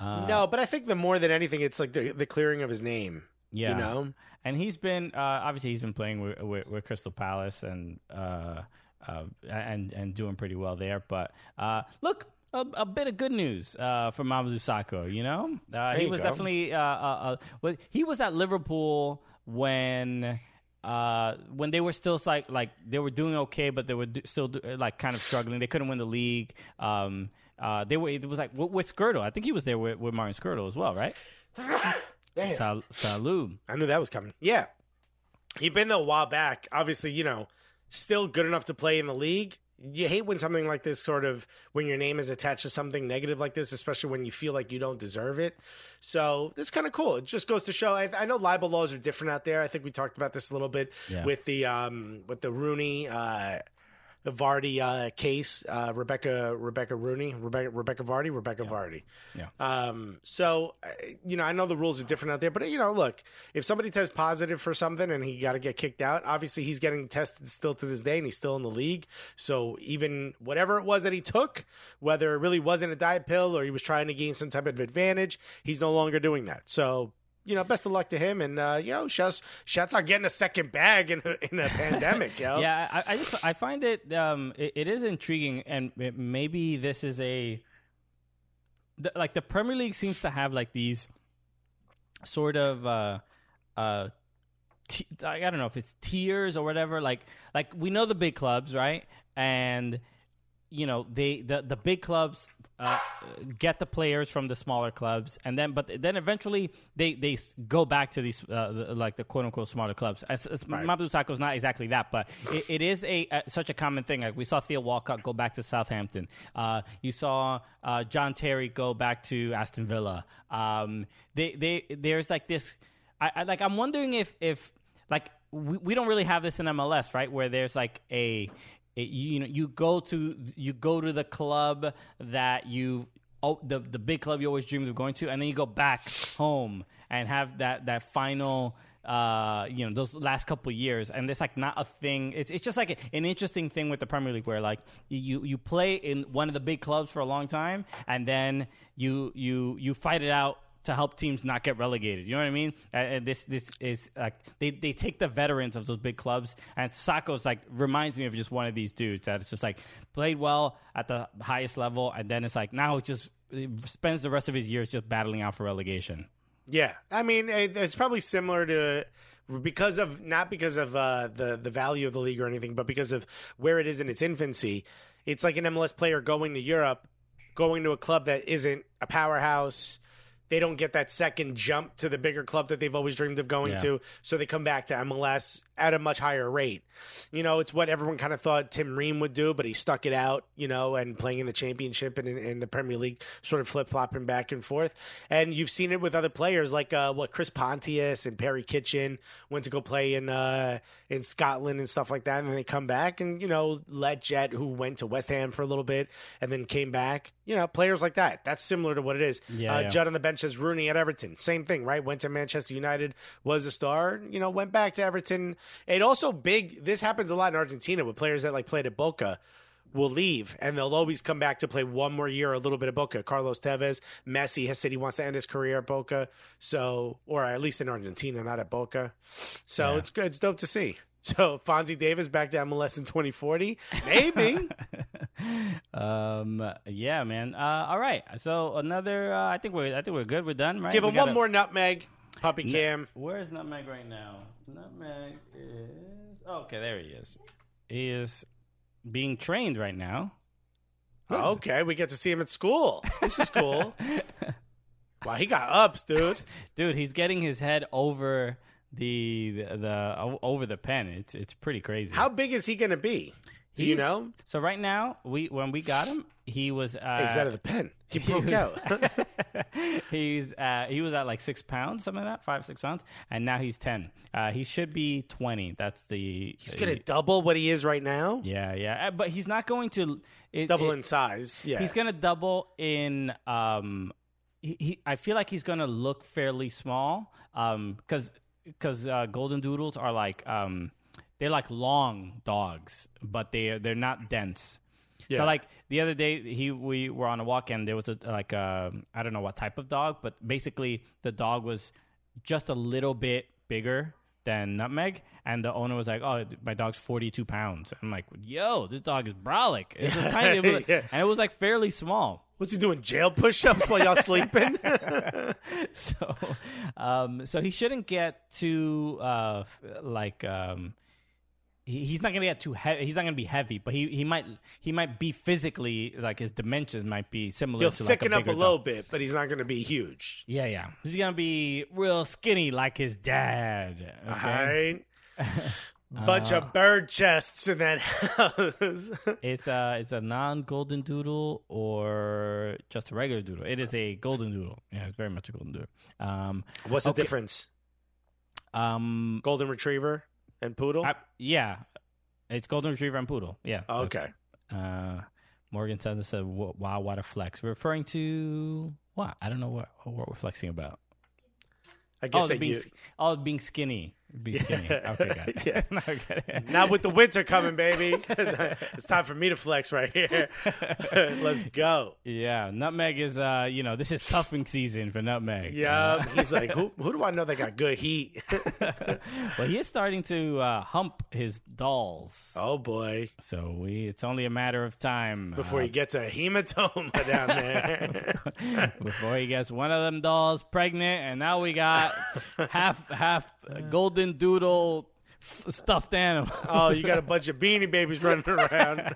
no, but I think the more than anything, it's like the, the clearing of his name. Yeah, You know? and he's been uh, obviously he's been playing with, with, with Crystal Palace and uh, uh, and and doing pretty well there. But uh, look. A, a bit of good news uh, for Mamadou Sakho, you know. Uh, he you was go. definitely uh, uh, uh, well, he was at Liverpool when uh, when they were still like like they were doing okay, but they were do, still do, like kind of struggling. They couldn't win the league. Um, uh, they were it was like with, with Skrtel. I think he was there with, with Martin Skrtel as well, right? Sal, salud. I knew that was coming. Yeah. He'd been there a while back. Obviously, you know, still good enough to play in the league. You hate when something like this sort of when your name is attached to something negative like this, especially when you feel like you don't deserve it. So it's kind of cool. It just goes to show. I, I know libel laws are different out there. I think we talked about this a little bit Yeah. with the um with the Rooney uh Vardy uh, case, uh, Rebecca Rebecca Rooney, Rebecca Rebecca Vardy, Rebecca Vardy. Yeah. Um, so, uh, you know, I know the rules are different out there, but you know, look, if somebody tests positive for something and he got to get kicked out, obviously he's getting tested still to this day, and he's still in the league. So even whatever it was that he took, whether it really wasn't a diet pill or he was trying to gain some type of advantage, he's no longer doing that. So. You know, best of luck to him, and uh, know, shots, shots are getting a second bag in in a pandemic, yo. Yeah, I, I just I find it um it, it is intriguing, and maybe this is a the, like the Premier League seems to have like these sort of uh uh t- I don't know if it's tiers or whatever. Like like we know the big clubs, right? And you know they the the big clubs uh, get the players from the smaller clubs, and then but then eventually they they go back to these uh, the, like the quote unquote smaller clubs. As, as Mamadou Sakho is not exactly that, but it, it is a, uh such a common thing. Like we saw Theo Walcott go back to Southampton. Uh, you saw uh, John Terry go back to Aston Villa. Um, they they there's like this. I, I like I'm wondering if if like we, we don't really have this in MLS, right? Where there's like a, a you know you go to you go to the club that you oh the the big club you always dreamed of going to, and then you go back home and have that that final. Uh, you know those last couple years, and it's like not a thing. It's it's just like an interesting thing with the Premier League, where like you you play in one of the big clubs for a long time, and then you you you fight it out to help teams not get relegated. You know what I mean? And this this is like they, they take the veterans of those big clubs, and Sakho's like reminds me of just one of these dudes that it's just like played well at the highest level, and then it's like now it just spends the rest of his years just battling out for relegation. Yeah, I mean it's probably similar to because of not because of uh, the the value of the league or anything, but because of where it is in its infancy. It's like an MLS player going to Europe, going to a club that isn't a powerhouse. They don't get that second jump to the bigger club that they've always dreamed of going Yeah. to, so they come back to MLS at a much higher rate. You know, it's what everyone kind of thought Tim Ream would do, but he stuck it out, you know, and playing in the championship and in, in the Premier League, sort of flip flopping back and forth. And you've seen it with other players like uh, what Chris Pontius and Perry Kitchen went to go play in uh, in Scotland and stuff like that, and then they come back and you know Let Jet who went to West Ham for a little bit and then came back. You know, players like that. That's similar to what it is. Yeah, uh, yeah. Judd on the bench as Rooney at Everton. Same thing, right? Went to Manchester United, was a star, you know, went back to Everton. It also big this happens a lot in Argentina with players that like played at Boca will leave and they'll always come back to play one more year a little bit of Boca. Carlos Tevez, Messi has said he wants to end his career at Boca. So or at least in Argentina, not at Boca. So Yeah. it's good. It's dope to see. So Fonzie Davies back to MLS in 2040. Maybe. Um, yeah, man. Uh, all right. So another. Uh, I think we're I think we're good. We're done, right? Give We him one gotta- more nutmeg. Puppy Cam. Where's Nutmeg right now? Nutmeg is oh, okay. There he is. He is being trained right now. Okay, we get to see him at school. This is cool. wow, he got ups, dude. Dude, he's getting his head over the the, the over the pen. It's it's pretty crazy. How big is he going to be? Do you know? So right now, we when we got him, he was uh, He's out of the pen. He he broke was- out. he's uh, he was at like six pounds, something like that, five six pounds, and now he's ten. Uh, he should be twenty. That's the He's going to double what he is right now. yeah yeah, Uh, but he's not going to it, Double it- in size. Yeah. He's gonna double in. Um, he, he I feel like he's gonna look fairly small. Um, because because uh, golden doodles are like um, they're like long dogs, but they they're not dense. Yeah. So like the other day, he we were on a walk and there was a like a I don't know what type of dog, but basically the dog was just a little bit bigger than Nutmeg, and the owner was like, "Oh, my dog's forty two pounds." I'm like, "Yo, this dog is brolic." It's a tiny, it was- Yeah. and it was like fairly small. What's he doing? Jail push-ups while y'all sleeping? So, um, so he shouldn't get too uh like um. He, he's not gonna get too heavy. He's not gonna be heavy, but he, he might he might be physically like his dimensions might be similar He'll to thicken like a up a little dog. bit, but he's not going to be huge. Yeah, yeah. He's gonna be real skinny like his dad. All Okay? right. Bunch Uh, of bird chests in that house. It's a it's a non golden doodle or just a regular doodle. It is a golden doodle. Yeah, it's very much a golden doodle. Um, What's the difference? um, Golden retriever and poodle. I, yeah, it's golden retriever and poodle. Yeah. Oh, okay. Uh, Morgan Sanders said, "Wa- "Wow, what a flex!" Referring to what? I don't know what what we're flexing about. I guess oh, being, you. oh, being skinny. Be skinny. Okay, got it. Yeah. okay. Not with the winter coming, baby. it's time for me to flex right here. Let's go. Yeah, nutmeg is uh, you know, this is stuffing season for nutmeg. Yeah, he's like, who, who do I know that got good heat? Well, he is starting to uh, hump his dolls. oh boy! So we it's only a matter of time Before uh, he gets a hematoma down there. before he gets one of them dolls pregnant and now we got half half golden doodle stuffed animal. oh, you got a bunch of beanie babies running around.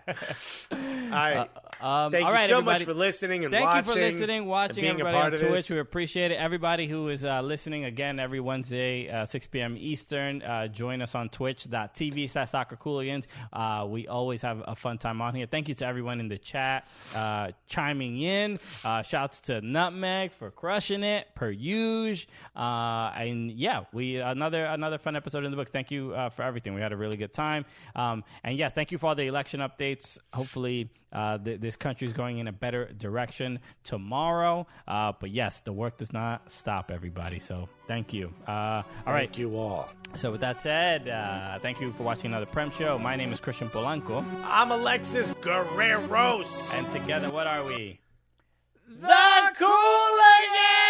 All right. Um, Thank all you right, so everybody. much for listening and Thank watching. Thank you for listening, watching, being everybody a part on of Twitch. this. We appreciate it. Everybody who is uh, listening again every Wednesday, uh, 6 p.m. Eastern, uh, join us on twitch.tv slash soccer cooligans. Uh, we always have a fun time on here. Thank you to everyone in the chat uh, chiming in. Uh, shouts to Nutmeg for crushing it, per usual. Uh, and yeah, we another another fun episode in the books. Thank you uh, for everything. We had a really good time. Um, and yes, thank you for all the election updates. Hopefully, uh, th- this country is going in a better direction tomorrow. Uh, but yes, the work does not stop, everybody. So thank you. Uh, all right. Thank you all. So with that said, uh, thank you for watching another Prem Show. My name is Christian Polanco, I'm Alexis Guerreros. and together, what are we? the Cool Cooligans!